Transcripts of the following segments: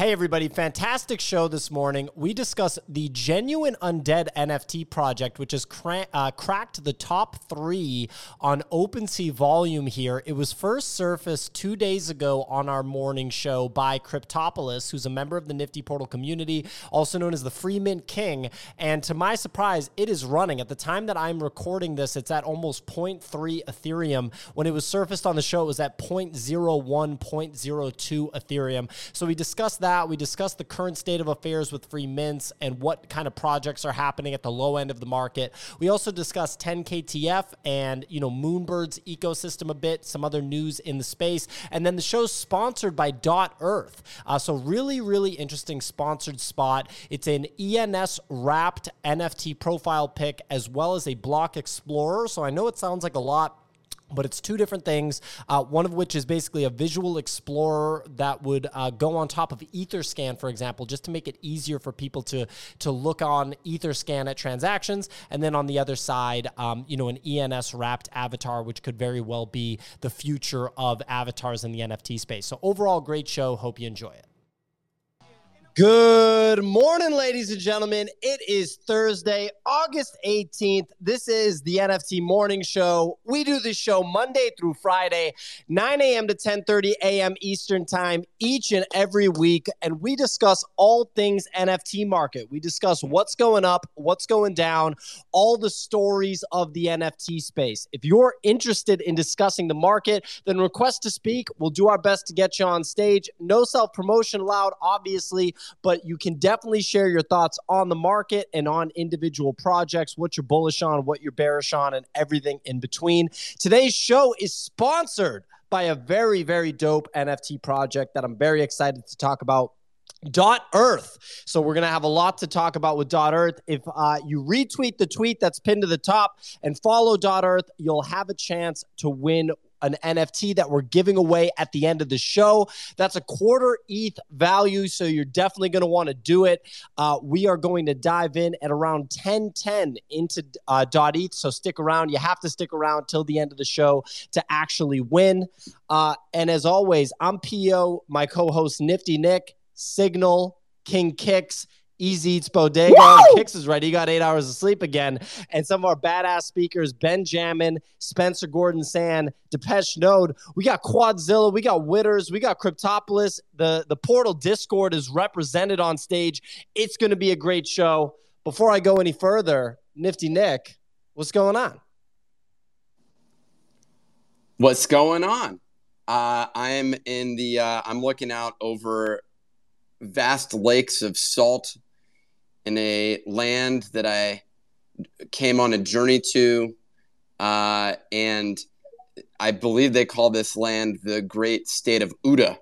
Hey, everybody. Fantastic show this morning. We discuss the Genuine Undead NFT project, which has cra- uh, cracked the top three on OpenSea volume here. It was first surfaced two days ago on our morning show by Cryptopolis, who's a member of the Nifty Portal community, also known as the Free Mint King. And to my surprise, it is running. At the time that I'm recording this, it's at almost 0.3 Ethereum. When it was surfaced on the show, it was at 0.01, 0.02 Ethereum. So we discussed that. We discussed the current state of affairs with free mints and what kind of projects are happening at the low end of the market. We also discussed 10KTF and, you know, Moonbird's ecosystem a bit, some other news in the space. And then the show's sponsored by Dot Earth. Uh, so really, really interesting sponsored spot. It's an ENS wrapped NFT profile pick as well as a block explorer. So I know it sounds like a lot but it's two different things. Uh, one of which is basically a visual explorer that would uh, go on top of Etherscan, for example, just to make it easier for people to to look on Etherscan at transactions. And then on the other side, um, you know, an ENS wrapped avatar, which could very well be the future of avatars in the NFT space. So overall, great show. Hope you enjoy it. Good morning, ladies and gentlemen. It is Thursday, August 18th. This is the NFT Morning Show. We do this show Monday through Friday, 9 a.m. to 10:30 a.m. Eastern Time each and every week, and we discuss all things NFT market. We discuss what's going up, what's going down, all the stories of the NFT space. If you're interested in discussing the market, then request to speak. We'll do our best to get you on stage. No self promotion allowed, obviously but you can definitely share your thoughts on the market and on individual projects, what you're bullish on, what you're bearish on, and everything in between. Today's show is sponsored by a very, very dope NFT project that I'm very excited to talk about. Dot Earth. So we're gonna have a lot to talk about with Dot Earth. If uh, you retweet the tweet that's pinned to the top and follow Dot Earth, you'll have a chance to win an NFT that we're giving away at the end of the show. That's a quarter ETH value, so you're definitely going to want to do it. Uh, we are going to dive in at around 1010 into uh, .ETH, so stick around. You have to stick around till the end of the show to actually win. Uh, and as always, I'm PO, my co-host Nifty Nick, Signal, King Kicks. Easy Eats Bodega. Woo! Kicks is right. He got eight hours of sleep again. And some of our badass speakers, Benjamin, Spencer Gordon Sand, Depeche Node. We got Quadzilla. We got Witters. We got Cryptopolis. The, the Portal Discord is represented on stage. It's going to be a great show. Before I go any further, Nifty Nick, what's going on? What's going on? Uh, I'm in the, uh, I'm looking out over vast lakes of salt in a land that I came on a journey to. Uh, and I believe they call this land the great state of Uta,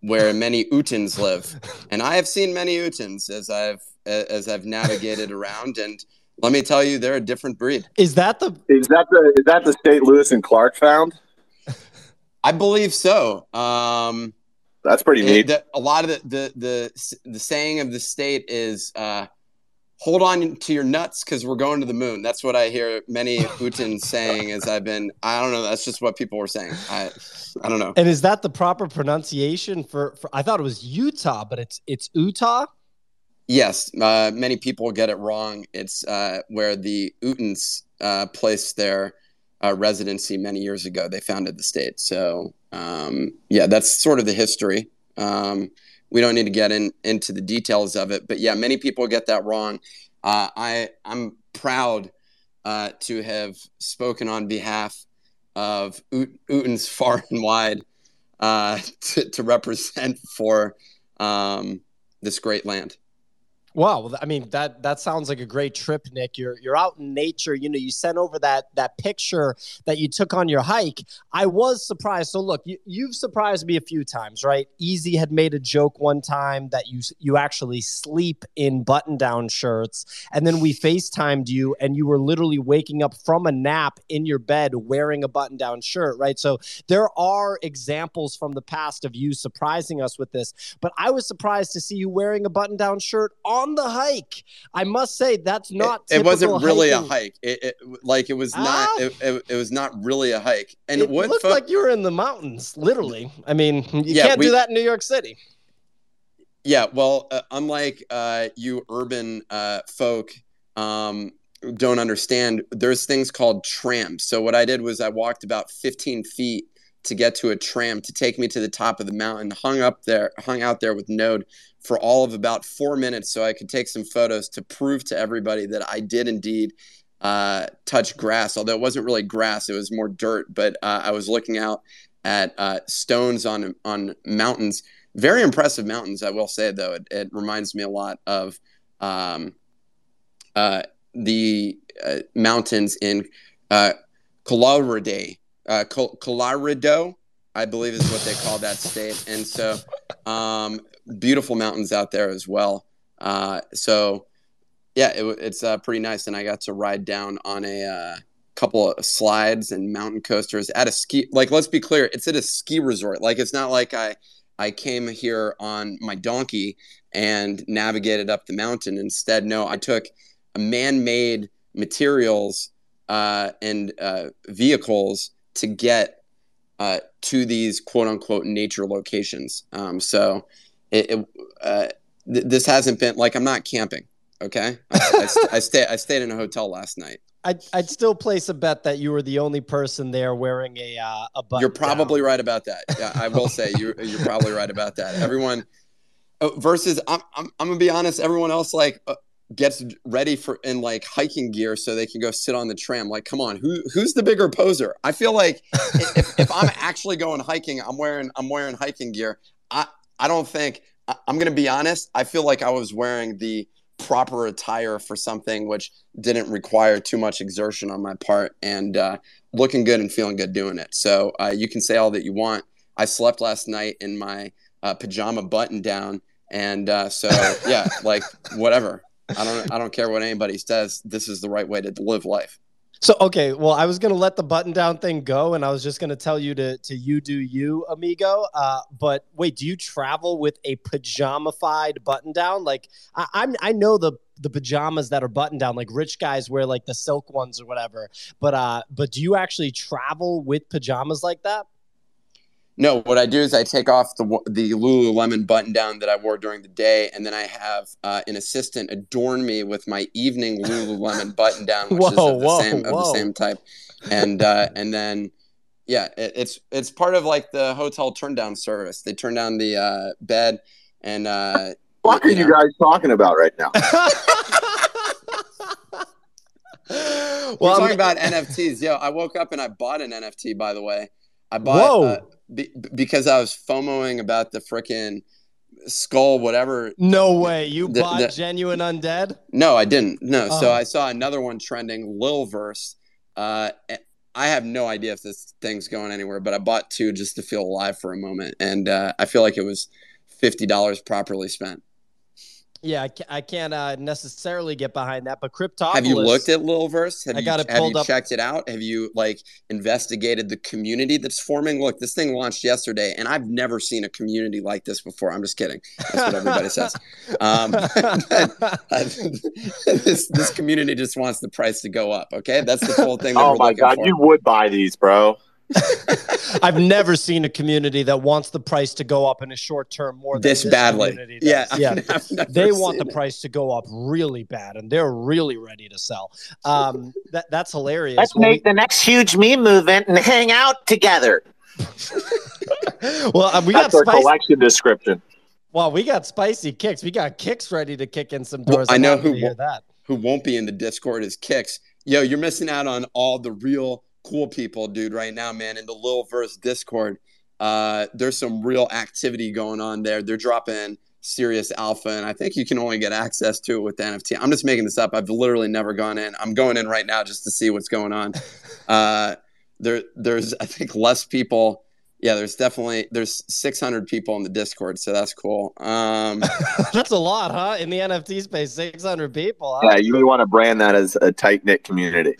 where many Utans live. And I have seen many Utans as I've as I've navigated around. And let me tell you, they're a different breed. Is that the is that the is that the state Lewis and Clark found? I believe so. Um, That's pretty neat. The, a lot of the, the the the saying of the state is uh, hold on to your nuts because we're going to the moon. That's what I hear many Utans saying as I've been, I don't know. That's just what people were saying. I, I don't know. And is that the proper pronunciation for, for I thought it was Utah, but it's, it's Utah. Yes. Uh, many people get it wrong. It's uh, where the Utans uh, placed their uh, residency many years ago. They founded the state. So um, yeah, that's sort of the history. Um, we don't need to get in into the details of it, but yeah, many people get that wrong. Uh, I I'm proud uh, to have spoken on behalf of Utens far and wide uh, to, to, represent for um, this great land. Wow, I mean that that sounds like a great trip, Nick. You're you're out in nature. You know, you sent over that that picture that you took on your hike. I was surprised. So look, you, you've surprised me a few times, right? Easy had made a joke one time that you you actually sleep in button down shirts, and then we FaceTimed you, and you were literally waking up from a nap in your bed wearing a button down shirt, right? So there are examples from the past of you surprising us with this, but I was surprised to see you wearing a button down shirt on on the hike. I must say that's not. It, it wasn't really hiking. a hike. It, it, like it was ah. not. It, it, was not really a hike. And it what looked fo- like you were in the mountains, literally. I mean, you yeah, can't we, do that in New York City. Yeah, well, uh, unlike uh, you urban uh, folk um, don't understand, there's things called trams. So what I did was I walked about 15 feet to get to a tram to take me to the top of the mountain, hung up there, hung out there with Node for all of about four minutes so I could take some photos to prove to everybody that I did indeed uh, touch grass, although it wasn't really grass, it was more dirt. But uh, I was looking out at uh, stones on on mountains. Very impressive mountains, I will say. Though it, it reminds me a lot of um, uh, the uh, mountains in uh, Colorado, uh, Colorado, I believe is what they call that state. And so, um, beautiful mountains out there as well. Uh, so, yeah, it, it's uh, pretty nice. And I got to ride down on a uh, couple of slides and mountain coasters at a ski. Like, let's be clear, it's at a ski resort. Like, it's not like I I came here on my donkey and navigated up the mountain. Instead, no, I took man-made materials uh, and uh, vehicles to get uh, to these quote unquote nature locations. Um, so it, it uh, th- this hasn't been like I'm not camping. Okay, I, I, st- I, stay, I stayed in a hotel last night. I'd, I'd still place a bet that you were the only person there wearing a uh, a button. You're probably down. right about that. Yeah, I will say you're you're probably right about that. Everyone oh, versus I'm, I'm I'm gonna be honest. Everyone else like uh, gets ready for in like hiking gear so they can go sit on the tram. Like, come on, who who's the bigger poser? I feel like if, if I'm actually going hiking, I'm wearing I'm wearing hiking gear. I I don't think I, I'm gonna be honest. I feel like I was wearing the proper attire for something which didn't require too much exertion on my part and uh, looking good and feeling good doing it. So uh, you can say all that you want. I slept last night in my uh, pajama button down. And uh, so, yeah, like whatever. I don't, I don't care what anybody says. This is the right way to live life. So okay, well, I was gonna let the button down thing go, and I was just gonna tell you to to you do you, amigo. Uh, but wait, do you travel with a pajamified button down? Like I, I'm, I know the the pajamas that are button down, like rich guys wear like the silk ones or whatever. But uh, but do you actually travel with pajamas like that? No, what I do is I take off the the Lululemon button down that I wore during the day, and then I have uh, an assistant adorn me with my evening Lululemon button down, which whoa, is of the whoa, same whoa. of the same type, and uh, and then yeah, it, it's it's part of like the hotel turn down service. They turn down the uh, bed, and uh, what are you, know. you guys talking about right now? well, We're talking I'm... about NFTs. Yo, I woke up and I bought an NFT. By the way, I bought. Uh, be, because I was FOMOing about the freaking skull, whatever. No way. You the, bought the, genuine undead? No, I didn't. No. So oh. I saw another one trending, Lilverse. Uh, I have no idea if this thing's going anywhere, but I bought two just to feel alive for a moment. And uh, I feel like it was $50 properly spent. Yeah, I can't uh, necessarily get behind that, but Cryptopolis. Have you looked at Lilverse? Have I got you, it pulled have you checked it out? Have you like investigated the community that's forming? Look, this thing launched yesterday, and I've never seen a community like this before. I'm just kidding. That's what everybody says. Um, this this community just wants the price to go up. Okay, that's the whole thing. oh my god, for. you would buy these, bro. I've never seen a community that wants the price to go up in a short term more than this, this badly. Yeah, yeah. they want the it. price to go up really bad, and they're really ready to sell. Um, that that's hilarious. Let's well, make we, the next huge meme movement and hang out together. well, uh, we that's got our collection description. Well, we got spicy kicks. We got kicks ready to kick in some doors. Well, I know who that. who won't be in the Discord is kicks. Yo, you're missing out on all the real cool people, dude, right now, man, in the Lilverse Discord. Uh, there's some real activity going on there. They're dropping serious alpha, and I think you can only get access to it with the NFT. I'm just making this up. I've literally never gone in. I'm going in right now just to see what's going on. Uh, there, there's I think less people yeah, there's definitely there's 600 people in the Discord, so that's cool. Um, that's a lot, huh? In the NFT space, 600 people. Huh? Yeah, you really want to brand that as a tight knit community.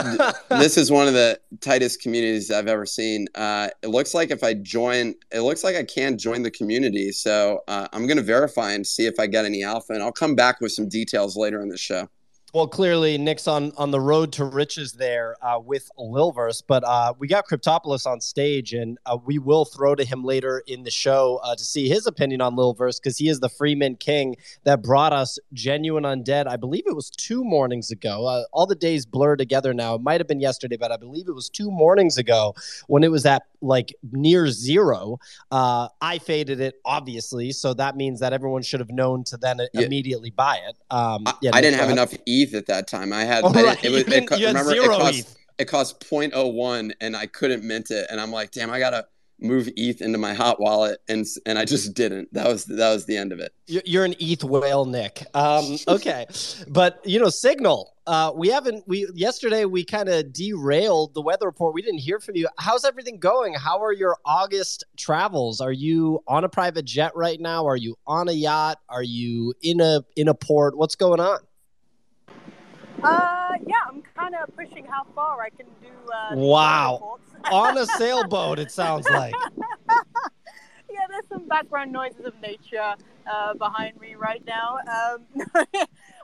this is one of the tightest communities I've ever seen. Uh, it looks like if I join, it looks like I can join the community. So uh, I'm going to verify and see if I get any alpha, and I'll come back with some details later in the show. Well, clearly Nick's on on the road to riches there uh, with Lilverse, but uh, we got Cryptopolis on stage, and uh, we will throw to him later in the show uh, to see his opinion on Lilverse because he is the Free Mint King that brought us Genuine Undead. I believe it was two mornings ago. Uh, all the days blur together now. It might have been yesterday, but I believe it was two mornings ago when it was at like near zero. Uh, I faded it obviously, so that means that everyone should have known to then Yeah. immediately buy it. Um, I, yeah, I Nick, didn't have enough ETH at that time. I had Oh, I right. it was You it, remember zero it cost ETH. it cost 0.01 and I couldn't mint it and I'm like, damn, I gotta move ETH into my hot wallet and and I just didn't. That was that was the end of it. You- You're an ETH whale, Nick. Um, okay, but you know, Signal. Uh, we haven't. We yesterday we kind of derailed the weather report. We didn't hear from you. How's everything going? How are your August travels? Are you on a private jet right now? Are you on a yacht? Are you in a in a port? What's going on? Uh, yeah, I'm kind of pushing how far I can do. Uh, Wow. On a sailboat, it sounds like. yeah, there's some background noises of nature uh, behind me right now. Um,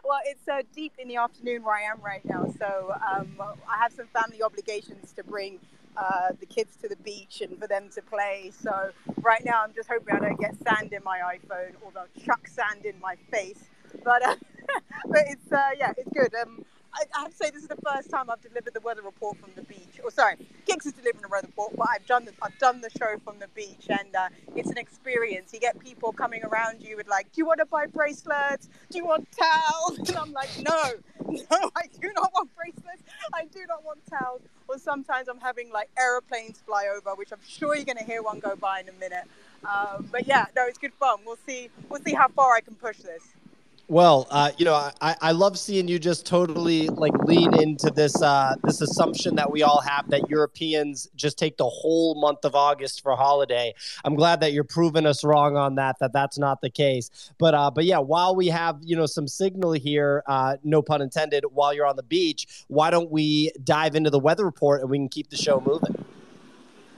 well, it's uh, deep in the afternoon where I am right now, so um, I have some family obligations to bring uh, the kids to the beach and for them to play. So right now, I'm just hoping I don't get sand in my iPhone or they'll chuck sand in my face. But uh, but it's uh, yeah, it's good. Um, I, I have to say this is the first time I've delivered the weather report from the beach. Or sorry, Kix is delivering the weather report, but I've done the I've done the show from the beach, and uh, it's an experience. You get people coming around you with like, "Do you want to buy bracelets? Do you want towels?" And I'm like, "No, no, I do not want bracelets. I do not want towels." Or sometimes I'm having like aeroplanes fly over, which I'm sure you're going to hear one go by in a minute. Um, but yeah, no, it's good fun. We'll see. We'll see how far I can push this. Well, uh, you know, I, I love seeing you just totally like lean into this uh, this assumption that we all have that Europeans just take the whole month of August for holiday. I'm glad that you're proving us wrong on that. That that's not the case. But uh, but yeah, while we have you know some signal here, uh, no pun intended, while you're on the beach, why don't we dive into the weather report and we can keep the show moving?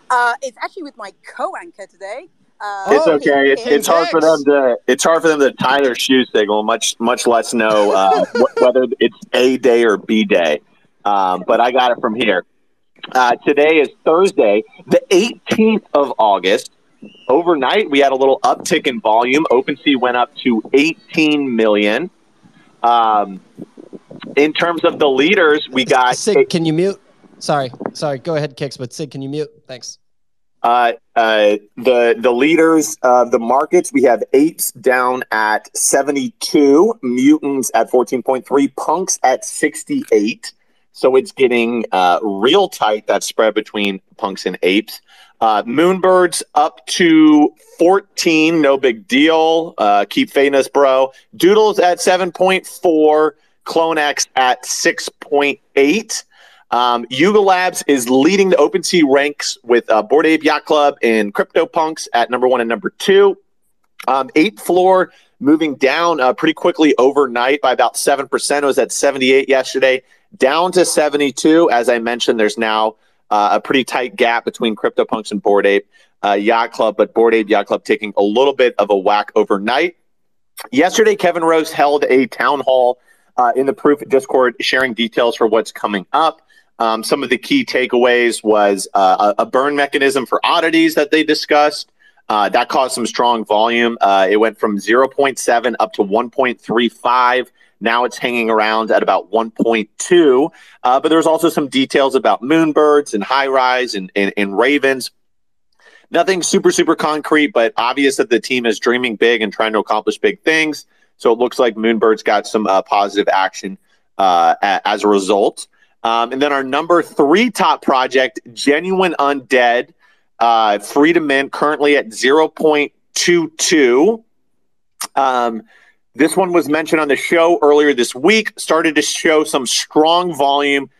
Uh, it's actually with my co-anchor today. Uh, It's Oh, okay. It's, it's hard for them to. It's hard for them to tie their shoe signal. Much much less know uh, whether it's A day or B day. Um, but I got it from here. Uh, today is Thursday, the 18th of August. Overnight, we had a little uptick in volume. OpenSea went up to 18 million. Um, in terms of the leaders, we got Sig, can you mute? Sorry, sorry. Go ahead, Kicks. But Sig, can you mute? Thanks. Uh, uh, the the leaders of the markets, we have apes down at 72, mutants at 14.3, punks at 68. So it's getting uh, real tight, that spread between punks and apes. Uh, Moonbirds up to 14, no big deal. Uh, keep fading us, bro. Doodles at 7.4, Clone X at 6.8. Um, Yuga Labs is leading the OpenSea ranks with uh, Bored Ape Yacht Club and CryptoPunks at number one and number two. Um, eighth floor moving down uh, pretty quickly overnight by about 7%. It was at 78 yesterday, down to 72. As I mentioned, there's now uh, a pretty tight gap between CryptoPunks and Bored Ape uh, Yacht Club, but Bored Ape Yacht Club taking a little bit of a whack overnight. Yesterday, Kevin Rose held a town hall uh, in the Proof Discord sharing details for what's coming up. Um, some of the key takeaways was uh, a, burn mechanism for oddities that they discussed. Uh, that caused some strong volume. Uh, it went from 0.7 up to 1.35. Now it's hanging around at about 1.2. Uh, but there's also some details about moonbirds and high rise and, and, and ravens. Nothing super, super concrete, but obvious that the team is dreaming big and trying to accomplish big things. So it looks like Moonbird's got some uh, positive action uh, as a result. Um, and then our number three top project, Genuine Undead, uh, free to mint, currently at 0.22. Um, this one was mentioned on the show earlier this week, started to show some strong volume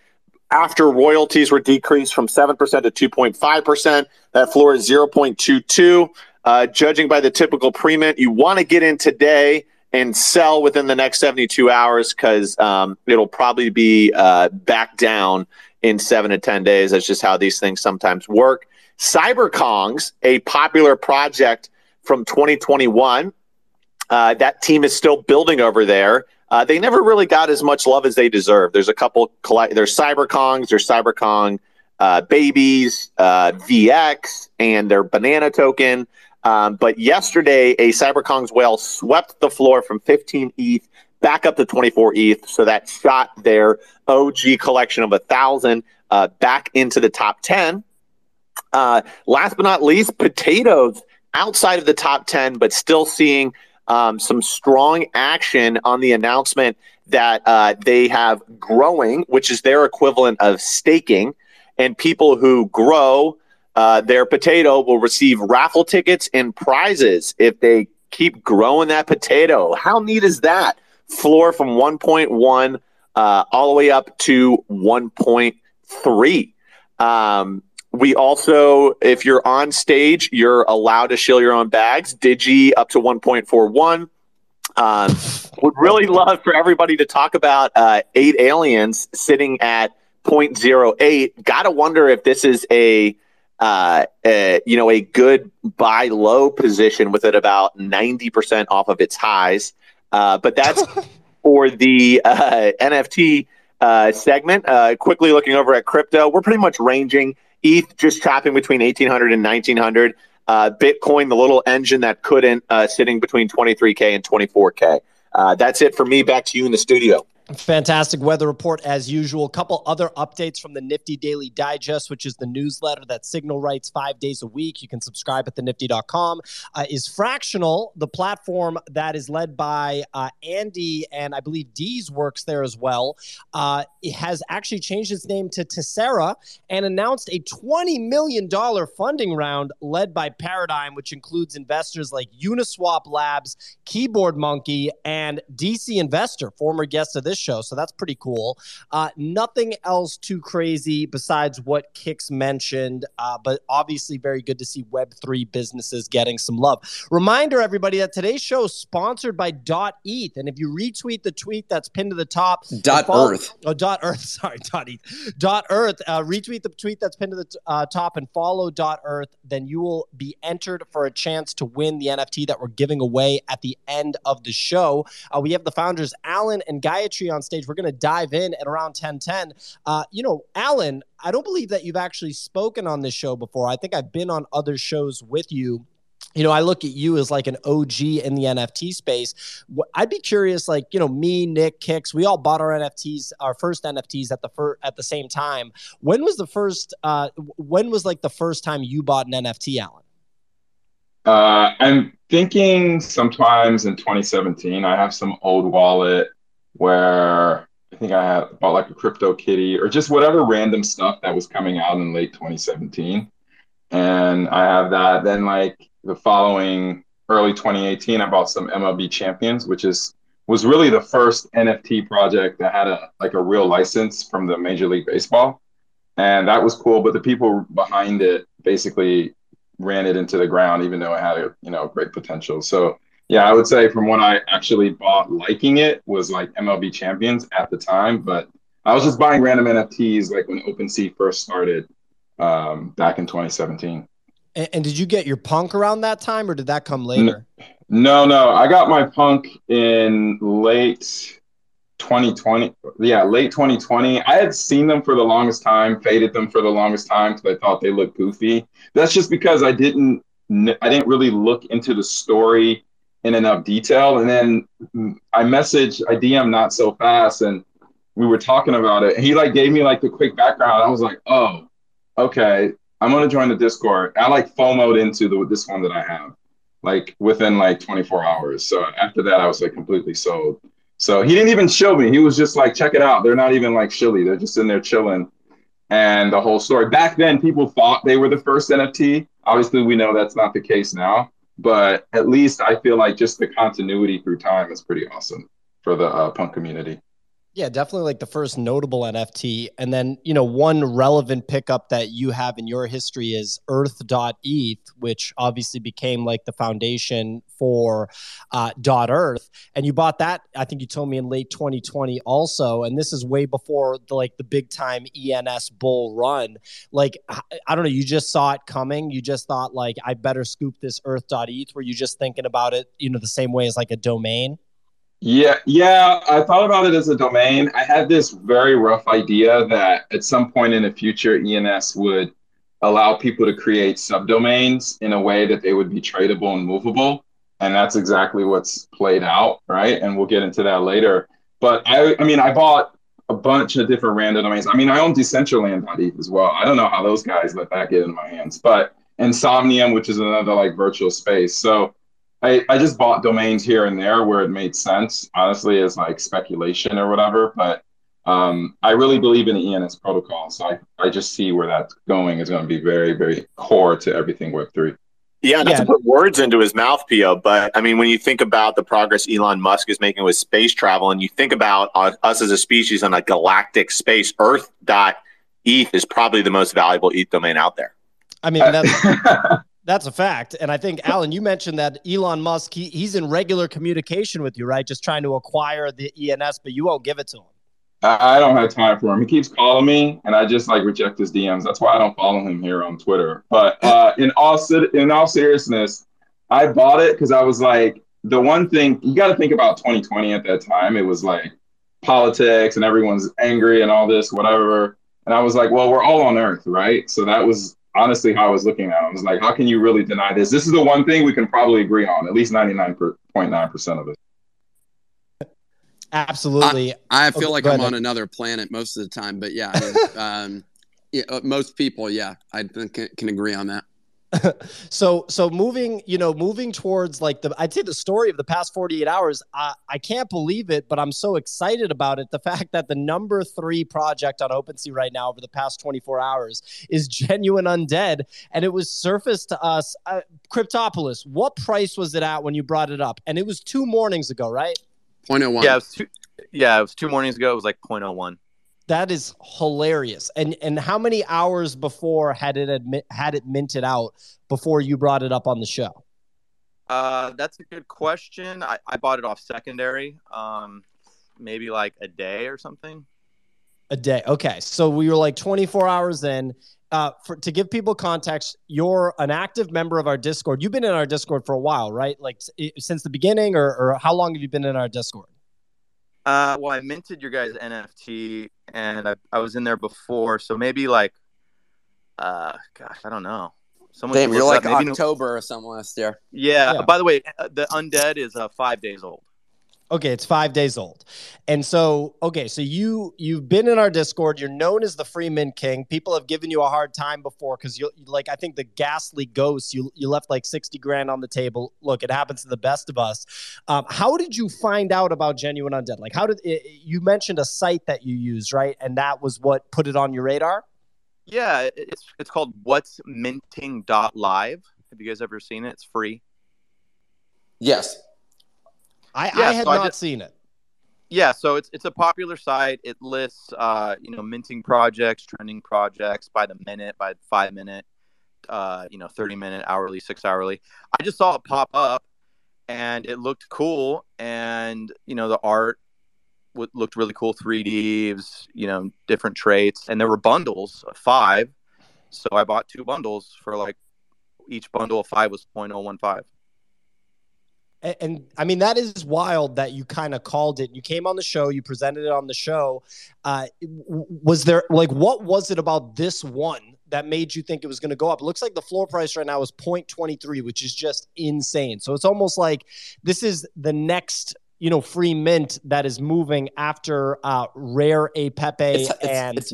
after royalties were decreased from 7% to 2.5%. That floor is 0.22. Uh, judging by the typical free mint, you want to get in today and sell within the next 72 hours because um, it'll probably be uh, back down in seven to 10 days. That's just how these things sometimes work. CyberKongs, a popular project from 2021, Uh, that team is still building over there. Uh, they never really got as much love as they deserve. There's a couple. There's CyberKongs. There's CyberKong uh, babies, uh, VX, and their banana token. Um, but yesterday, a CyberKong's whale swept the floor from 15 ETH back up to 24 ETH. So that shot their OG collection of a thousand uh, back into the top 10. Uh, last but not least, potatoes outside of the top 10, but still seeing um, some strong action on the announcement that uh, they have growing, which is their equivalent of staking. And people who grow uh, their potato will receive raffle tickets and prizes if they keep growing that potato. How neat is that? Floor from 1.1 uh, all the way up to 1.3. Um, we also, if you're on stage, you're allowed to shill your own bags. Digi up to 1.41. Um, would really love for everybody to talk about uh, eight aliens sitting at 0.08. Gotta wonder if this is a, uh, a you know a good buy low position with it about 90% off of its highs. Uh, but that's for the uh, NFT uh, segment. Uh, quickly looking over at crypto, we're pretty much ranging ETH just chopping between 1800 and 1900. Uh, Bitcoin, the little engine that couldn't, uh, sitting between 23K and 24K. Uh, that's it for me. Back to you in the studio. Fantastic weather report as usual. A couple other updates from the Nifty Daily Digest, which is the newsletter that Signal writes five days a week. You can subscribe at thenifty.com. Uh, is Fractional, the platform that is led by uh, Andy and I believe Dees works there as well. Uh, has actually changed its name to Tessera and announced a $20 million funding round led by Paradigm, which includes investors like Uniswap Labs, Keyboard Monkey, and DC Investor, former guest of this this show, so that's pretty cool. Uh, nothing else too crazy besides what Kix mentioned, uh, but obviously very good to see Web3 businesses getting some love. Reminder, everybody, that today's show is sponsored by Dot ETH, and if you retweet the tweet that's pinned to the top, Dot follow, Earth. Oh, Dot Earth. Sorry, Dot ETH. Dot Earth. Uh, retweet the tweet that's pinned to the uh, top and follow Dot Earth. Then you will be entered for a chance to win the NFT that we're giving away at the end of the show. Uh, we have the founders Alan and Gayatri on stage. We're going to dive in at around 1010. Uh, you know, Alan, I don't believe that you've actually spoken on this show before. I think I've been on other shows with you you know, I look at you as like an OG in the NFT space. I'd be curious, like you know, me, Nick, Kicks, we all bought our NFTs, our first NFTs at the fir- at the same time. When was the first? Uh, when was like the first time you bought an NFT, Alan? Uh, I'm thinking sometimes in 2017. I have some old wallet where I think I had bought like a crypto kitty or just whatever random stuff that was coming out in late 2017. And I have that. Then like the following early 2018, I bought some MLB champions, which is was really the first NFT project that had a like a real license from the Major League Baseball. And that was cool. But the people behind it basically ran it into the ground, even though it had a you know great potential. So yeah, I would say from when I actually bought liking it was like MLB Champions at the time, but I was just buying random NFTs like when OpenSea first started um, back in 2017. And, and, did you get your punk around that time, or did that come later? No, no, I got my punk in late 2020. Yeah, late 2020. I had seen them for the longest time, faded them for the longest time because I thought they looked goofy. That's just because I didn't, I didn't really look into the story in enough detail. And then I messaged, I DM not so fast, and we were talking about it. He like gave me like the quick background. I was like, oh, okay, I'm gonna join the Discord. I like FOMOed into the this one that I have, like within like 24 hours. So after that, I was like completely sold. So he didn't even show me. He was just like, check it out. They're not even like shilly. They're just in there chilling. And the whole story. Back then, people thought they were the first NFT. Obviously, we know that's not the case now but at least I feel like just the continuity through time is pretty awesome for the uh, punk community. Yeah, definitely like the first notable NFT. And then, you know, one relevant pickup that you have in your history is Earth.eth, which obviously became like the foundation for uh, Earth. And you bought that, I think you told me in late 2020 also. And this is way before the like the big time ENS bull run. Like, I don't know, you just saw it coming. You just thought, like, I better scoop this Earth.eth. Were you just thinking about it, you know, the same way as like a domain? Yeah, yeah, I thought about it as a domain. I had this very rough idea that at some point in the future, ENS would allow people to create subdomains in a way that they would be tradable and movable. And that's exactly what's played out, right? And we'll get into that later. But I, I mean, I bought a bunch of different random domains. I mean, I own Decentraland.eth as well. I don't know how those guys let that get in my hands, but Insomnium, which is another like virtual space. So I, I just bought domains here and there where it made sense, honestly, as like speculation or whatever. But um, I really believe in the ENS protocol. So I, I just see where that's going is going to be very, very core to everything Web3. Yeah, not yeah. to put words into his mouth, Pio, but I mean, when you think about the progress Elon Musk is making with space travel, and you think about uh, us as a species on a galactic space, Earth dot ETH is probably the most valuable ETH domain out there. I mean, that's That's a fact. And I think, Alan, you mentioned that Elon Musk, he, he's in regular communication with you, right? Just trying to acquire the ENS, but you won't give it to him. I, don't have time for him. He keeps calling me, and I just like reject his DMs. That's why I don't follow him here on Twitter. But uh, in all in all seriousness, I bought it because I was like, the one thing you got to think about 2020 at that time. It was like politics and everyone's angry and all this, whatever. And I was like, well, we're all on Earth, right? So that was honestly how I was looking at it. I was like, how can you really deny this? This is the one thing we can probably agree on, at least 99.9% of it. Absolutely. I, I feel like I'm on another planet most of the time, but yeah, I mean, um, yeah uh, most people, yeah, I can, can agree on that. so so moving you know moving towards like the i'd say the story of the past 48 hours I, I can't believe it but i'm so excited about it. The fact that the number three project on OpenSea right now over the past 24 hours is genuine undead and it was surfaced to us uh, cryptopolis. What price was it at when you brought it up? And it was two mornings ago right? 0.01 yeah it was two yeah it was two mornings ago. It was like 0.01 that is hilarious. And and how many hours before had it admit, had it minted out before you brought it up on the show? Uh, that's a good question. I, I bought it off secondary, um, maybe like a day or something. A day. Okay, so we were like 24 hours in. Uh, for to give people context, you're an active member of our Discord. You've been in our Discord for a while, right? Like since the beginning, or, or how long have you been in our Discord? Uh, well, I minted your guys' NFT, and I, I was in there before, so maybe like, uh, gosh, I don't know. Someone Damn, you're like October or something last year. Yeah. yeah. By the way, uh, the undead is uh, five days old. Okay, it's five days old, and so okay, so you you've been in our Discord. You're known as the Free Mint King. People have given you a hard time before because you like I think the ghastly ghost. You you left like sixty grand on the table. Look, it happens to the best of us. Um, how did you find out about Genuine Undead? Like, how did it, you mentioned a site that you used, right? And that was what put it on your radar. Yeah, it's it's called What's Minting Live. Have you guys ever seen it? It's free. Yes. I, yeah, I had so not I just, seen it. Yeah, so it's it's a popular site. It lists uh, you know minting projects, trending projects by the minute, by five minute, uh, you know, thirty minute, hourly, six hourly. I just saw it pop up, and it looked cool, and you know the art w- looked really cool, three Ds, you know, different traits, and there were bundles of five, so I bought two bundles for like each bundle of five was 0.015. And, and, I mean, that is wild that you kind of called it. You came on the show, you presented it on the show. Uh, was there like what was it about this one that made you think it was going to go up? It looks like the floor price right now is 0.23, which is just insane. So it's almost like this is the next you know free mint that is moving after uh, rare a pepe it's, it's, and it's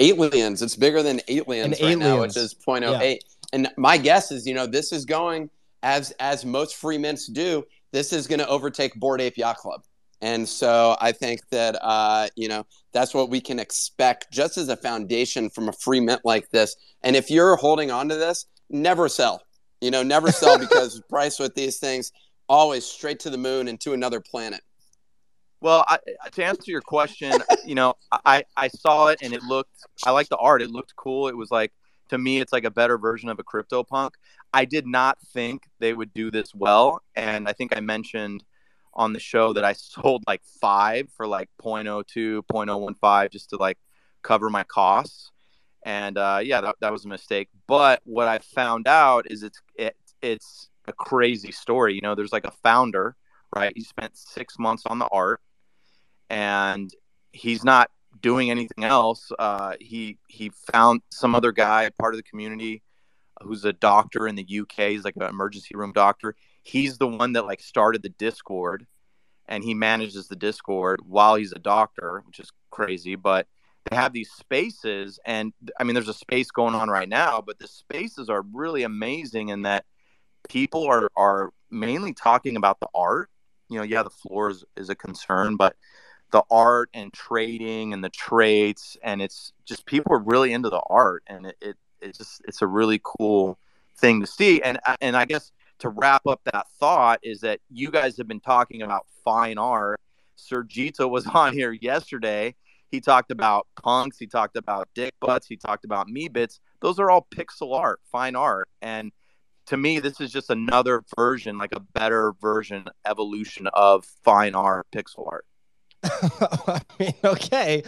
aliens. It's bigger than aliens right aliens. now, which is 0.08. Yeah. And my guess is, you know, this is going as as most free mints do, this is going to overtake Bored Ape Yacht Club. And so I think that uh, you know that's what we can expect just as a foundation from a free mint like this. And if you're holding on to this, never sell. You know, never sell because price with these things always straight to the moon and to another planet. Well, I, to answer your question, you know, I, I saw it and it looked, I like the art. It looked cool. It was like, to me, it's like a better version of a crypto punk I did not think they would do this well. And I think I mentioned on the show that I sold like five for like 0.02, 0.015 just to like cover my costs. And uh, yeah, that, that was a mistake. But what I found out is it's it, it's a crazy story. You know, there's like a founder, right? He spent six months on the art, and he's not doing anything else. Uh, he he found some other guy, part of the community, who's a doctor in the UK. He's like an emergency room doctor. He's the one that like started the Discord, and he manages the Discord while he's a doctor, which is crazy. But they have these spaces, and I mean, there's a space going on right now, but the spaces are really amazing in that people are are mainly talking about the art. You know, yeah, the floor is, is a concern, but the art and trading and the traits and it's just people are really into the art and it, it it's just it's a really cool thing to see. And uh, and I guess to wrap up that thought is that you guys have been talking about fine art. Sergito was on here yesterday. He talked about punks he talked about dick butts he talked about Meebits. Those are all pixel art fine art. And to me this is just another version like a better version evolution of fine art pixel art I mean, okay,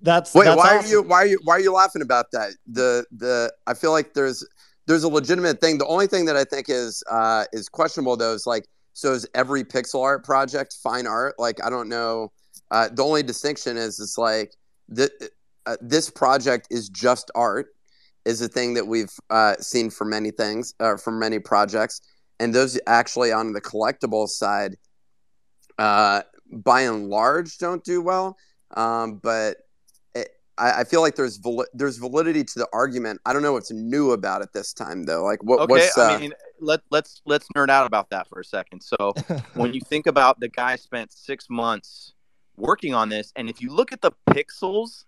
that's wait. that's why awesome. are you why are you why are you laughing about that? The the I feel like there's there's a legitimate thing. The only thing that I think is uh, is questionable though is like so is every pixel art project fine art? Like I don't know. Uh, the only distinction is it's like the, uh, this project is just art is a thing that we've uh, seen for many things uh, for many projects, and those actually on the collectible side. By and large don't do well. Um, but it, I, I, feel like there's val- there's validity to the argument. I don't know what's new about it this time though. Like what? Okay, what's, uh, I mean, let let's let's nerd out about that for a second. So when you think about the guy spent six months working on this, and if you look at the pixels,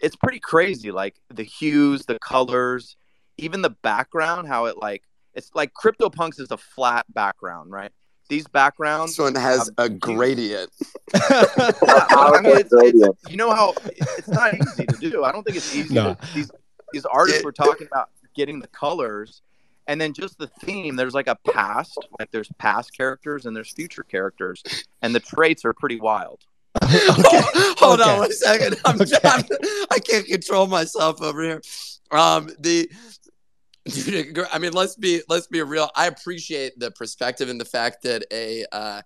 it's pretty crazy. Like the hues, the colors, even the background, how it like it's like CryptoPunks is a flat background, right? These backgrounds. This one has a gradient. I mean, it's, it's, you know how it's not easy to do. I don't think it's easy. No. To, these these artists it, were talking about getting the colors, and then just the theme. There's like a past, like there's past characters and there's future characters, and the traits are pretty wild. okay. Hold okay. on one second. I'm, okay. I'm, I can't control myself over here. Um, the Dude, I mean, let's be let's be real. I appreciate the perspective and the fact that a uh,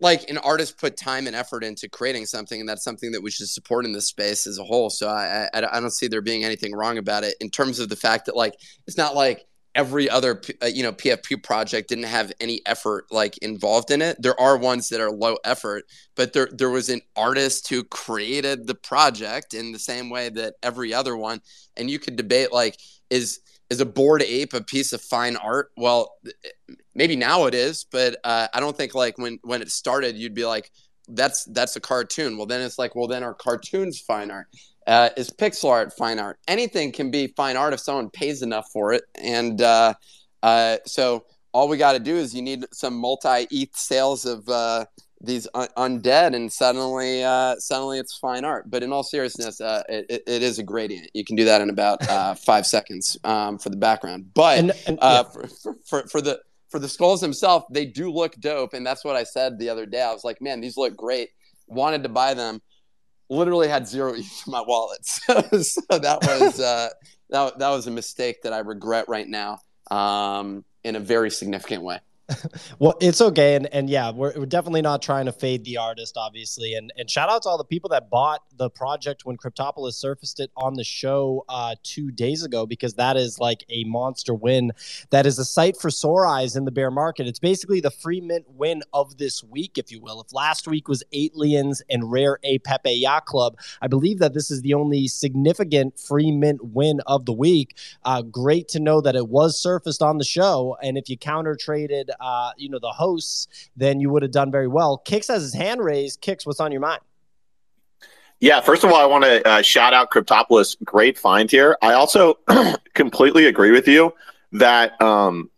like an artist put time and effort into creating something, and that's something that we should support in this space as a whole. So I, I, I don't see there being anything wrong about it in terms of the fact that like it's not like every other uh, you know PFP project didn't have any effort like involved in it. There are ones that are low effort, but there there was an artist who created the project in the same way that every other one. And you could debate like is is a bored ape a piece of fine art? Well, maybe now it is, but uh, I don't think like when when it started, you'd be like, that's that's a cartoon. Well, then it's like, well, then are cartoons fine art? Uh, is pixel art fine art? Anything can be fine art if someone pays enough for it. And uh, uh so all we got to do is you need some multi ETH sales of uh, these un- undead and suddenly uh, suddenly it's fine art. But in all seriousness uh, it, it is a gradient. You can do that in about uh, five seconds um, for the background. But and, and, uh, yeah. for, for, for, the for the skulls themselves they do look dope. And that's what i said the other day. I was like man these look great. Wanted to buy them. Literally had zero in my wallet. So, so that was uh, that, that was a mistake that i regret right now um, in a very significant way well, it's okay, and and yeah, we're, we're definitely not trying to fade the artist, obviously, and and shout out to all the people that bought the project when Cryptopolis surfaced it on the show uh, two days ago, because that is like a monster win. That is a sight for sore eyes in the bear market. It's basically the free mint win of this week, if you will. If last week was eight liens and rare a Pepe Yacht Club, I believe that this is the only significant free mint win of the week. Uh, great to know that it was surfaced on the show, and if you counter traded uh, you know, the hosts, then you would have done very well. Kicks has his hand raised. Kicks, what's on your mind? Yeah, first of all, I want to uh, shout out Cryptopolis. Great find here. I also completely agree with you that um,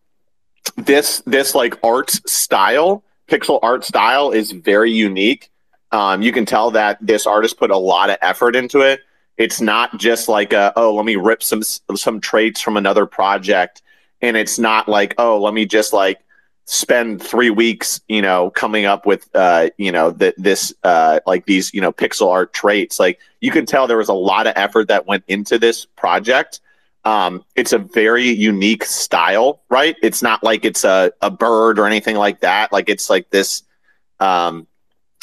this this like art style, pixel art style, is very unique. Um, you can tell that this artist put a lot of effort into it. It's not just like a, oh, let me rip some some traits from another project, and it's not like oh, let me just like spend three weeks, you know, coming up with, uh, you know, that this, uh, like these, you know, pixel art traits. Like you can tell there was a lot of effort that went into this project. Um, it's a very unique style, right? It's not like it's a, a bird or anything like that. Like it's like this, um,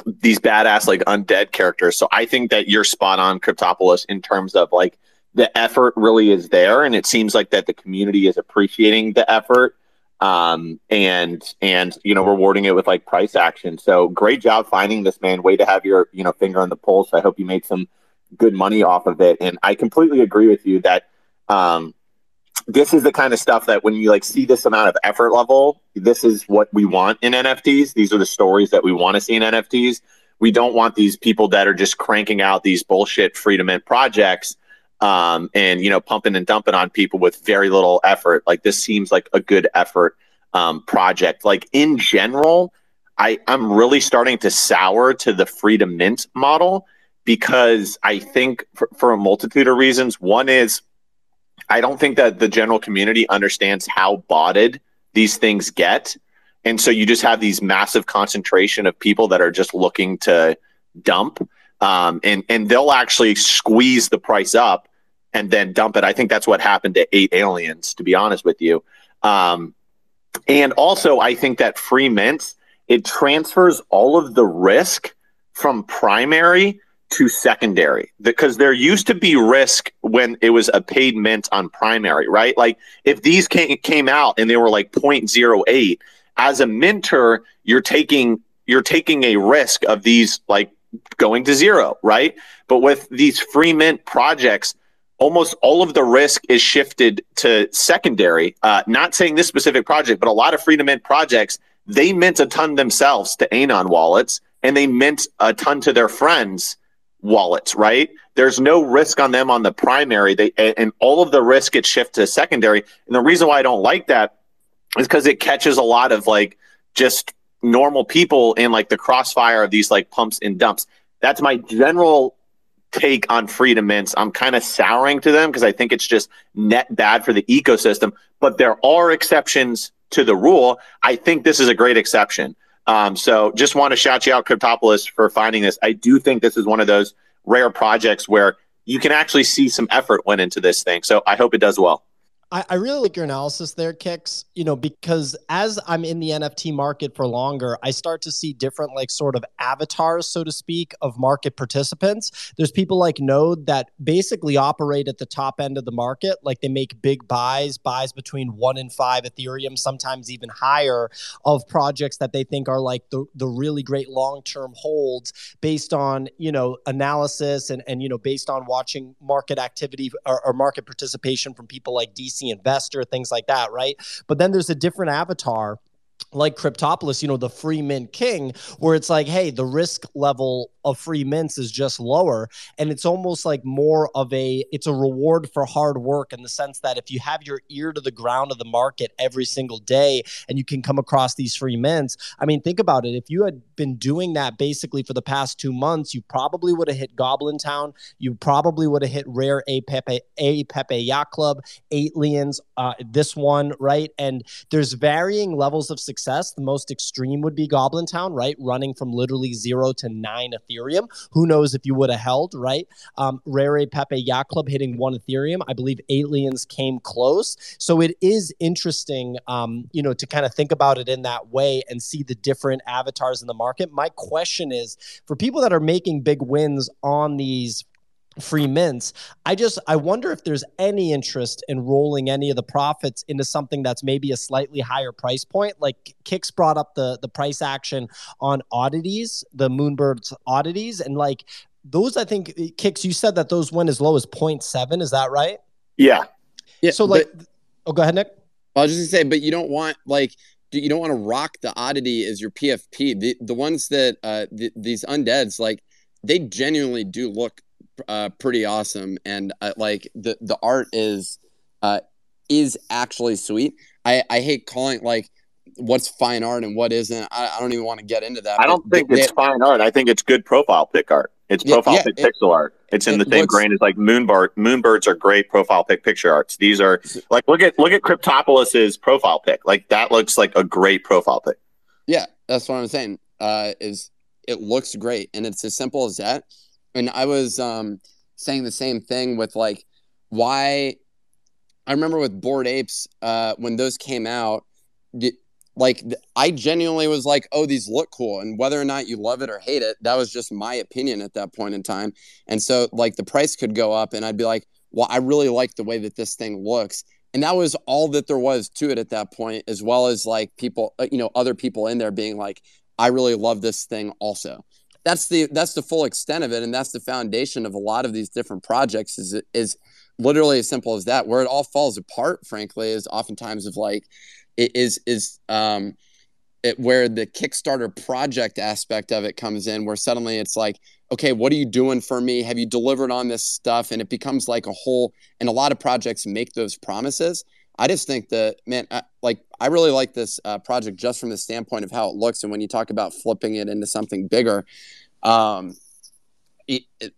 these badass like undead characters. So I think that you're spot on, Cryptopolis, in terms of like the effort really is there, and it seems like that the community is appreciating the effort um, and and you know rewarding it with like price action. So great job finding this man. Way to have your you know finger on the pulse. I hope you made some good money off of it. And I completely agree with you that um, this is the kind of stuff that when you like see this amount of effort level, this is what we want in NFTs. These are the stories that we want to see in NFTs. We don't want these people that are just cranking out these bullshit freedom mint projects um, and you know pumping and dumping on people with very little effort. Like this seems like a good effort um, project. Like in general, I I'm really starting to sour to the free to mint model because I think for, for a multitude of reasons. One is I don't think that the general community understands how botted these things get. And so you just have these massive concentration of people that are just looking to dump. Um, and, and they'll actually squeeze the price up and then dump it. I think that's what happened to eight aliens, to be honest with you. Um, and also, I think that free mint, it transfers all of the risk from primary to secondary because there used to be risk when it was a paid mint on primary, right? Like if these came, came out and they were like 0.08, as a minter, you're taking you're taking a risk of these like going to zero, right? But with these free mint projects, almost all of the risk is shifted to secondary. Uh, not saying this specific project, but a lot of Freedom mint projects, they mint a ton themselves to Anon wallets and they mint a ton to their friends wallets, right? There's no risk on them on the primary. They and all of the risk gets shifted to secondary. And the reason why I don't like that is because it catches a lot of like just normal people in like the crossfire of these like pumps and dumps. That's my general take on freedom mints. I'm kind of souring to them because I think it's just net bad for the ecosystem. But there are exceptions to the rule. I think this is a great exception. Um, so just want to shout you out, Cryptopolis, for finding this. I do think this is one of those rare projects where you can actually see some effort went into this thing. So I hope it does well. I, I really like your analysis there, Kicks, you know, because as I'm in the NFT market for longer, I start to see different, like, sort of avatars, so to speak, of market participants. There's people like Node that basically operate at the top end of the market. Like, they make big buys, buys between one and five Ethereum, sometimes even higher, of projects that they think are like the, the really great long term holds based on, you know, analysis and, and, you know, based on watching market activity or, or market participation from people like DC investor, things like that, right? But then there's a different avatar like Cryptopolis, you know, the free mint king, where it's like, hey, the risk level of free mints is just lower. And it's almost like more of a it's a reward for hard work in the sense that if you have your ear to the ground of the market every single day and you can come across these free mints, I mean, think about it. If you had been doing that basically for the past two months, you probably would have hit Goblin Town. You probably would have hit Rare A Pepe A Pepe Yacht Club, Eight Lions, uh, this one, right? And there's varying levels of success. The most extreme would be Goblin Town, right? Running from literally zero to nine. Who knows if you would have held, right? Um, Rare Pepe Yacht Club hitting one Ethereum. I believe Aliens came close. So it is interesting, um, you know, to kind of think about it in that way and see the different avatars in the market. My question is for people that are making big wins on these free mints. I just I wonder if there's any interest in rolling any of the profits into something that's maybe a slightly higher price point. Like Kicks brought up the the price action on oddities, the Moonbirds oddities, and like those I think Kicks, you said that those went as low as 0.7. Is that right? Yeah. Yeah. So like but, oh go ahead, Nick. I was just gonna say, but you don't want like you don't want to rock the oddity as your PFP. The the ones that uh the, these undeads like they genuinely do look uh, pretty awesome, and uh, like the the art is uh, is actually sweet. I I hate calling like what's fine art and what isn't. I, I don't even want to get into that. I don't think they- it's fine art. I think it's good profile pic art. It's profile yeah, pic it- pixel art. It's in it the same looks- grain as like moonbird. Moonbirds are great profile pic picture arts. These are like look at look at Cryptopolis's profile pic. Like that looks like a great profile pic. Yeah, that's what I'm saying. Uh, is it looks great, and it's as simple as that. And I was um, saying the same thing with like why. I remember with Bored Apes uh, when those came out, like I genuinely was like, "Oh, these look cool," and whether or not you love it or hate it, that was just my opinion at that point in time. And so, like, the price could go up, and I'd be like, "Well, I really like the way that this thing looks." and that was all that there was to it at that point as well as like people uh, you know other people in there being like i really love this thing also that's the that's the full extent of it and that's the foundation of a lot of these different projects is is literally as simple as that. Where it all falls apart frankly is oftentimes of like it is is um it, where the kickstarter project aspect of it comes in where suddenly it's like okay what are you doing for me? Have you delivered on this stuff? And it becomes like a whole and a lot of projects make those promises i just think that man I, like i really like this uh, project just from the standpoint of how it looks and when you talk about flipping it into something bigger um it, it,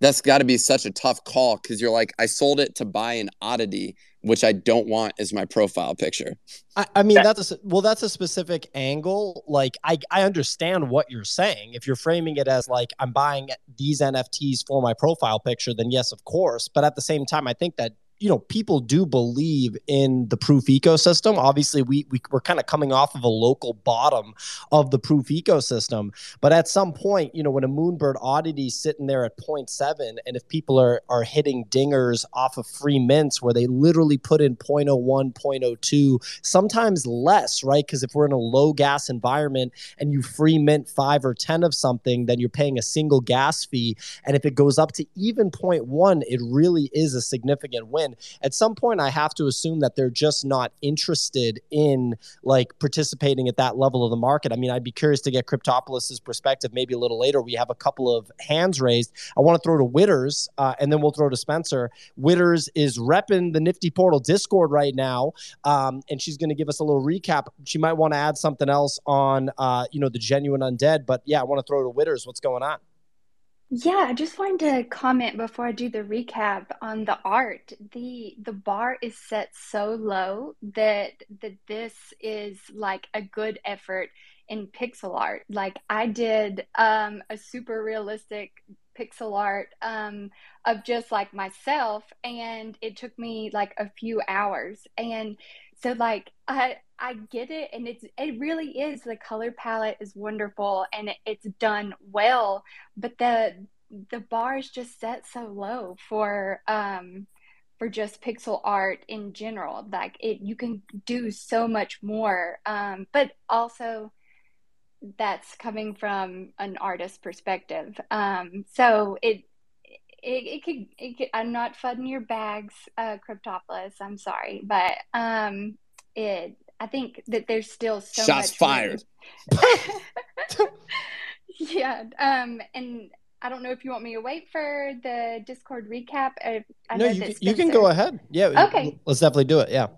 that's got to be such a tough call because you're like i sold it to buy an oddity which i don't want as my profile picture I, I mean, that's a, well, that's a specific angle. Like, I, I understand what you're saying. If you're framing it as like I'm buying these NFTs for my profile picture, then yes, of course. But at the same time, I think that you know people do believe in the proof ecosystem. Obviously, we, we we're kind of coming off of a local bottom of the proof ecosystem. But at some point, you know, when a Moonbird oddity is sitting there at 0.7, and if people are are hitting dingers off of free mints where they literally put in 0.01, 0.02 sometimes less, right? Because if we're in a low gas environment and you free mint five or 10 of something, then you're paying a single gas fee. And if it goes up to even 0.1, it really is a significant win. At some point, I have to assume that they're just not interested in like participating at that level of the market. I mean, I'd be curious to get Cryptopolis's perspective maybe a little later. We have a couple of hands raised. I want to throw to Witters uh, and then we'll throw to Spencer. Witters is repping the Nifty Portal Discord right now um, and she's going to give us a little recap. She might want to add something else on, uh, you know, the genuine undead. But yeah, I want to throw to Witters. What's going on? Yeah, I just wanted to comment before I do the recap on the art. The the bar is set so low that that this is like a good effort in pixel art. Like I did um, a super realistic pixel art um, of just like myself, and it took me like a few hours. And so like I I get it, and it's it really is the color palette is wonderful and it's done well but the the bar is just set so low for um for just pixel art in general like it you can do so much more um but also that's coming from an artist perspective um so it it, it could it could i'm not flooding your bags uh cryptopolis i'm sorry but um it i think that there's still so Shots much room. fired. yeah um and i don't know if you want me to wait for the discord recap I, I no, know you can, you can go ahead. Yeah. Okay. Let's definitely do it. Yeah.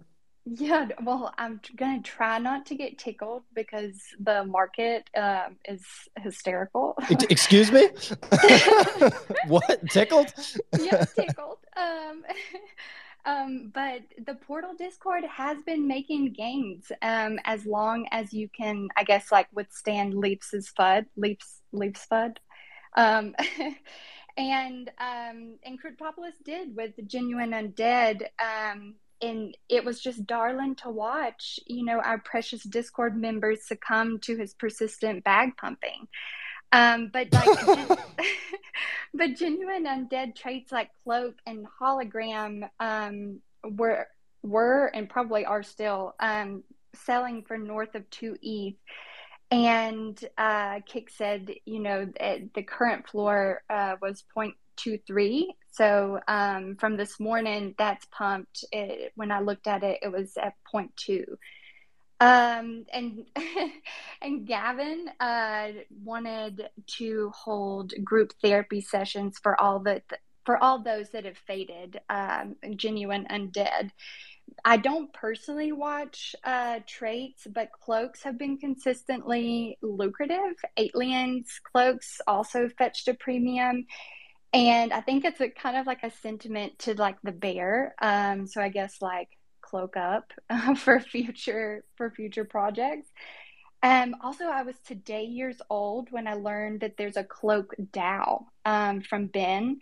Yeah well i'm gonna try not to get tickled because the market um is hysterical Excuse me? what? Tickled? yeah, tickled. Um, um, but the Portal Discord has been making gains um, as long as you can, I guess, like withstand Leaps' FUD, Leaps, Leaps FUD. Um, and um, and Cryptopolis did with the Genuine Undead. Um, and it was just darling to watch, you know, our precious Discord members succumb to his persistent bag pumping. Um, but like, but genuine undead traits like cloak and hologram um, were were and probably are still um, selling for north of two ETH. And uh, Kick said, you know, the, the current floor uh, was 0.23. So um, from this morning, that's pumped. It, when I looked at it, it was at two. Um, and and Gavin uh, wanted to hold group therapy sessions for all the for all those that have faded, um, genuine undead. I don't personally watch uh, traits, but cloaks have been consistently lucrative. Aliens cloaks also fetched a premium. And I think it's a kind of like a sentiment to like the bear. Um, so I guess like cloak up uh, for future for future projects. Um, also, I was today years old when I learned that there's a cloak DAO um, from Ben.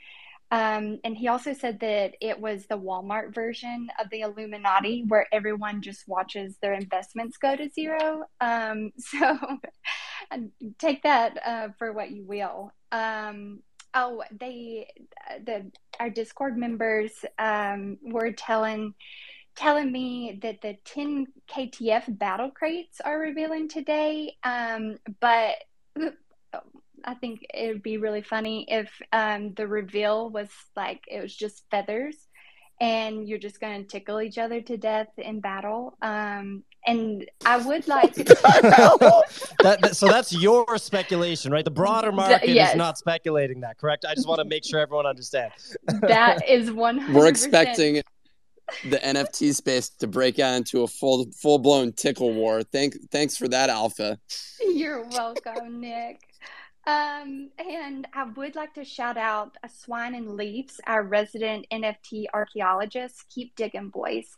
Um, and he also said that it was the Walmart version of the Illuminati, where everyone just watches their investments go to zero. Um, so take that uh, for what you will. Um, oh, they the our Discord members um, were telling telling me that the 10 KTF battle crates are revealing today. Um, but I think it would be really funny if um, the reveal was like it was just feathers and you're just going to tickle each other to death in battle. Um, and I would like that, that, so that's your speculation, right? The broader market yes. is not speculating that, correct? I just want to make sure everyone understands. that is one. We're expecting the NFT space to break out into a full full blown tickle war. Thank thanks for that, Alpha. You're welcome, Nick. Um, and I would like to shout out a Swine and Leaves, our resident NFT archaeologist. Keep digging, boys.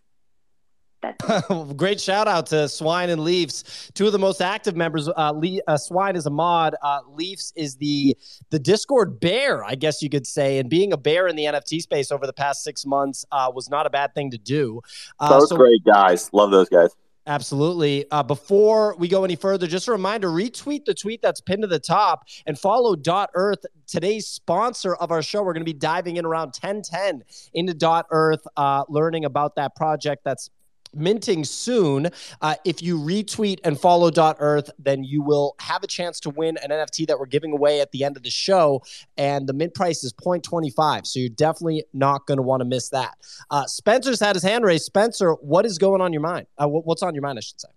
Great shout out to Swine and Leafs, two of the most active members. Uh, Le- uh, Swine is a mod. Uh, Leafs is the the Discord bear, I guess you could say. And being a bear in the NFT space over the past six months uh, was not a bad thing to do. Uh, Both so- great guys. Love those guys. Absolutely. Uh, before we go any further, just a reminder retweet the tweet that's pinned to the top and follow Dot Earth, today's sponsor of our show. We're going to be diving in around 1010 into Dot Earth, uh, learning about that project that's minting soon. Uh, if you retweet and follow Dot Earth, then you will have a chance to win an NFT that we're giving away at the end of the show. And the mint price is 0.25. So you're definitely not going to want to miss that. Uh, Spencer's had his hand raised. Spencer, what is going on your mind? Uh, what's on your mind, I should say?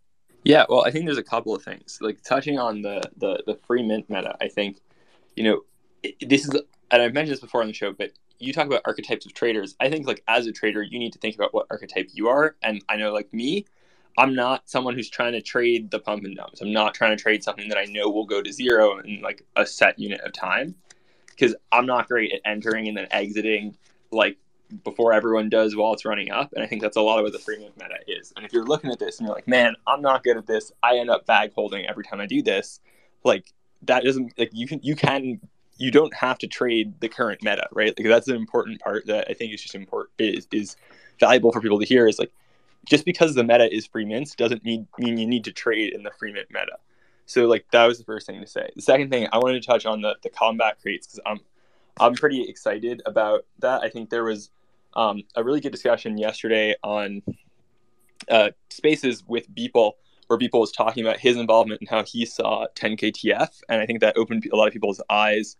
Yeah, well, I think there's a couple of things. Like touching on the the, the free mint meta, I think, you know, this is, and I've mentioned this before on the show, but you talk about archetypes of traders. I think like as a trader, you need to think about what archetype you are. And I know like me, I'm not someone who's trying to trade the pump and dumps. I'm not trying to trade something that I know will go to zero in like a set unit of time because I'm not great at entering and then exiting like before everyone does while it's running up. And I think that's a lot of what the free meta is. And if you're looking at this and you're like, man, I'm not good at this. I end up bag holding every time I do this. Like that doesn't like you can you can you don't have to trade the current meta, right? Like that's an important part that I think is just important is is valuable for people to hear is like just because the meta is free mints doesn't mean mean you need to trade in the free mint meta. So like that was the first thing to say. The second thing I wanted to touch on the the combat crates because I'm I'm pretty excited about that. I think there was um, a really good discussion yesterday on uh, spaces with Beeple where Beeple was talking about his involvement and how he saw 10KTF, and I think that opened a lot of people's eyes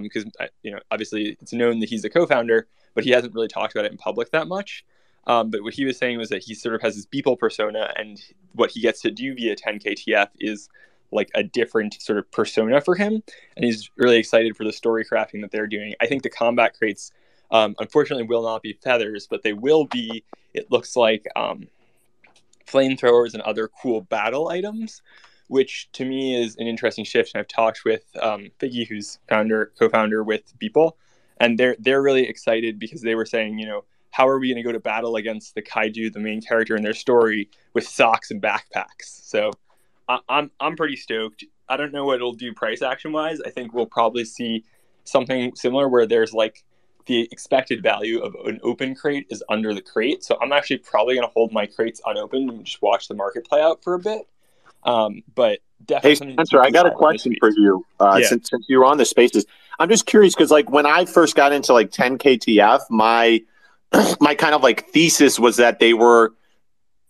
because um, you know obviously it's known that he's a co-founder, but he hasn't really talked about it in public that much. Um, but what he was saying was that he sort of has this Beeple persona, and what he gets to do via 10KTF is like a different sort of persona for him, and he's really excited for the story crafting that they're doing. I think the combat crates, um, unfortunately, will not be feathers, but they will be. It looks like um, flamethrowers and other cool battle items which to me is an interesting shift. And I've talked with um, Figgy, who's founder, co-founder with Beeple, and they're they're really excited because they were saying, you know, how are we going to go to battle against the kaiju, the main character in their story, with socks and backpacks? So I, I'm I'm pretty stoked. I don't know what it'll do price action wise. I think we'll probably see something similar where there's like the expected value of an open crate is under the crate. So I'm actually probably going to hold my crates unopened and just watch the market play out for a bit. Um, but definitely. Hey Spencer, I got a question for you. Uh, yeah. since, since you were on the spaces, I'm just curious because like when I first got into like 10 KTF, my my kind of like thesis was that they were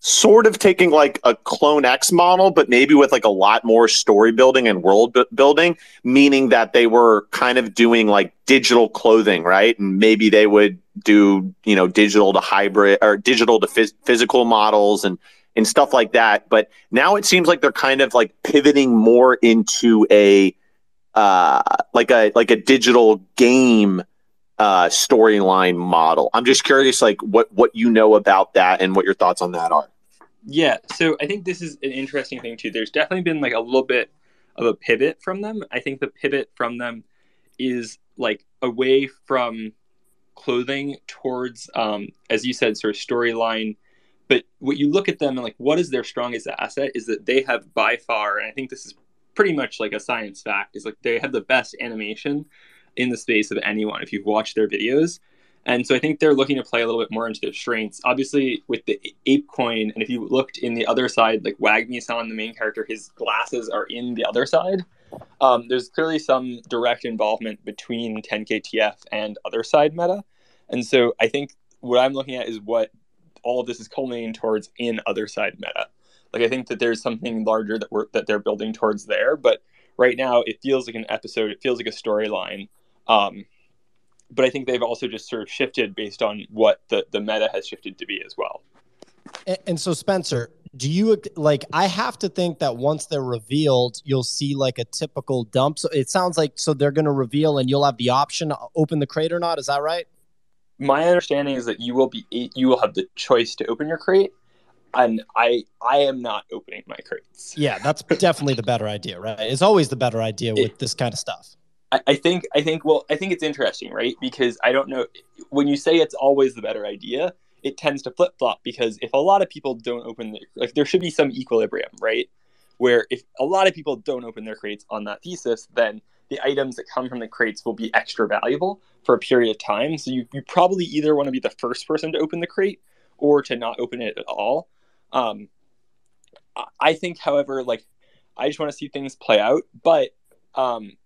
sort of taking like a clone X model, but maybe with like a lot more story building and world building, meaning that they were kind of doing like digital clothing, right? And maybe they would do, you know, digital to hybrid or digital to phys- physical models and and stuff like that. But now it seems like they're kind of like pivoting more into a uh, like a like a digital game uh, storyline model. I'm just curious, like what what you know about that and what your thoughts on that are. Yeah, so I think this is an interesting thing too. There's definitely been like a little bit of a pivot from them. I think the pivot from them is like away from clothing towards, um, as you said, sort of storyline. But what you look at them and like, what is their strongest asset is that they have by far, and I think this is pretty much like a science fact, is like they have the best animation in the space of anyone if you've watched their videos. And so I think they're looking to play a little bit more into their strengths. Obviously, with the ape coin, and if you looked in the other side, like Wagmi-san, the main character, his glasses are in the other side. Um, there's clearly some direct involvement between 10KTF and other side meta. And so I think what I'm looking at is what all of this is culminating towards in other side meta. Like I think that there's something larger that we're that they're building towards there, but right now it feels like an episode. It feels like a storyline. Um, but I think they've also just sort of shifted based on what the the meta has shifted to be as well. And, and so Spencer, do you like? I have to think that once they're revealed, you'll see like a typical dump. So it sounds like so they're going to reveal, and you'll have the option to open the crate or not. Is that right? My understanding is that you will be you will have the choice to open your crate, and I I am not opening my crates. Yeah, that's definitely the better idea, right? It's always the better idea with it, this kind of stuff. I, I think I think well I think it's interesting, right? Because I don't know when you say it's always the better idea, it tends to flip flop because if a lot of people don't open like there should be some equilibrium, right? Where if a lot of people don't open their crates on that thesis, then the items that come from the crates will be extra valuable for a period of time. So you, you probably either want to be the first person to open the crate or to not open it at all. Um, I think, however, like I just want to see things play out. But um,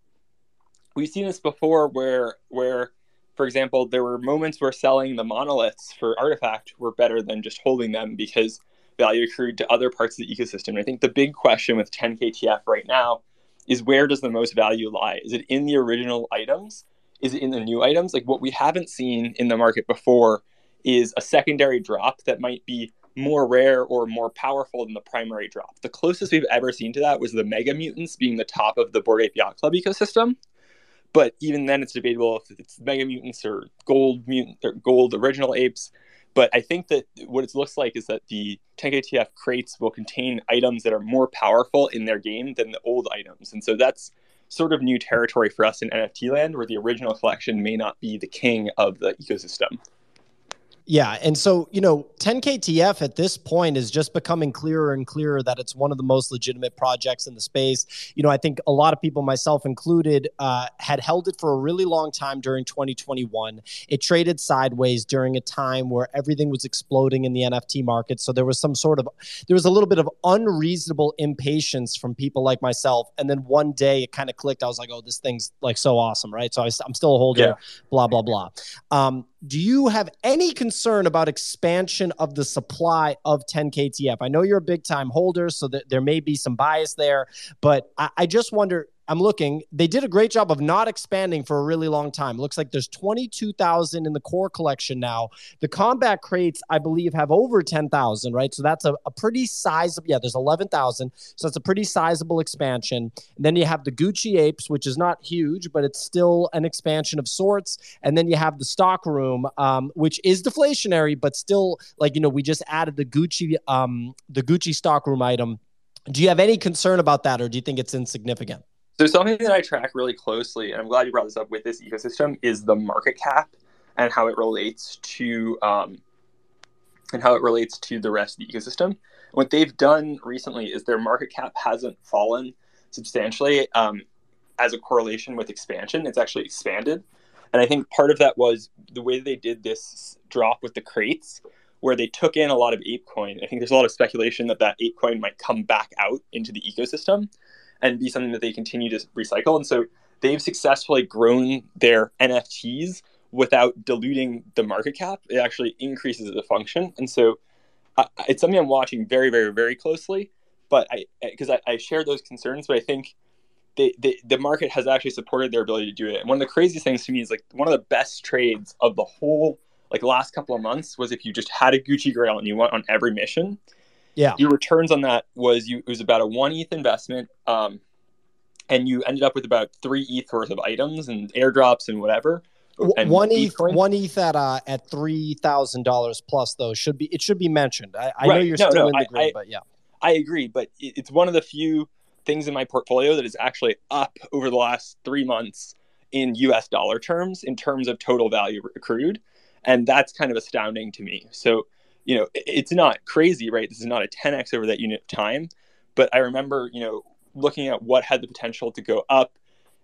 we've seen this before, where where, for example, there were moments where selling the monoliths for RTFKT were better than just holding them because value accrued to other parts of the ecosystem. I think the big question with 10KTF right now is where does the most value lie? Is it in the original items? Is it in the new items? Like what we haven't seen in the market before is a secondary drop that might be more rare or more powerful than the primary drop. The closest we've ever seen to that was the Mega Mutants being the top of the Bored Ape Yacht Club ecosystem. But even then, it's debatable if it's Mega Mutants or Gold Mutant or Gold Original Apes. But I think that what it looks like is that the 10KTF crates will contain items that are more powerful in their game than the old items. And so that's sort of new territory for us in NFT land, where the original collection may not be the king of the ecosystem. Yeah. And so, you know, 10KTF at this point is just becoming clearer and clearer that it's one of the most legitimate projects in the space. You know, I think a lot of people, myself included, uh, had held it for a really long time during 2021. It traded sideways during a time where everything was exploding in the NFT market. So there was some sort of, there was a little bit of unreasonable impatience from people like myself. And then one day it kind of clicked. I was like, oh, this thing's like so awesome, right? So I, am still a holder, yeah. blah, blah, blah. Um, do you have any concern about expansion of the supply of 10KTF? I know you're a big time holder, so there may be some bias there, but I, I just wonder I'm looking. They did a great job of not expanding for a really long time. Looks like there's 22,000 in the core collection now. The combat crates, I believe, have over 10,000, right? So that's a, a pretty sizable. Yeah, there's 11,000. So that's a pretty sizable expansion. And then you have the Gucci apes, which is not huge, but it's still an expansion of sorts. And then you have the stock room, um, which is deflationary, but still, like you know, we just added the Gucci, um, the Gucci stock room item. Do you have any concern about that, or do you think it's insignificant? So something that I track really closely, and I'm glad you brought this up with this ecosystem, is the market cap and how it relates to um, and how it relates to the rest of the ecosystem. What they've done recently is their market cap hasn't fallen substantially um, as a correlation with expansion. It's actually expanded, and I think part of that was the way they did this drop with the crates, where they took in a lot of ApeCoin. I think there's a lot of speculation that that ApeCoin might come back out into the ecosystem and be something that they continue to recycle. And so they've successfully grown their NFTs without diluting the market cap. It actually increases the function. And so it's something I'm watching very, very, very closely. But I, because I, I, share those concerns, but I think they, they, the market has actually supported their ability to do it. And one of the craziest things to me is like one of the best trades of the whole like last couple of months was if you just had a Gucci Grail and you went on every mission yeah. Your returns on that was you it was about a one ETH investment. Um, and you ended up with about three ETH worth of items and airdrops and whatever and one ETH, Bitcoin. one ETH at uh, at three thousand dollars plus though should be it should be mentioned. I, I know you're No, still no, in the I- green, I- but yeah. I agree, but it- it's one of the few things in my portfolio that is actually up over the last three months in US dollar terms, in terms of total value accrued. And that's kind of astounding to me. So, you know, it's not crazy, right? This is not a 10x over that unit of time. But I remember, you know, looking at what had the potential to go up.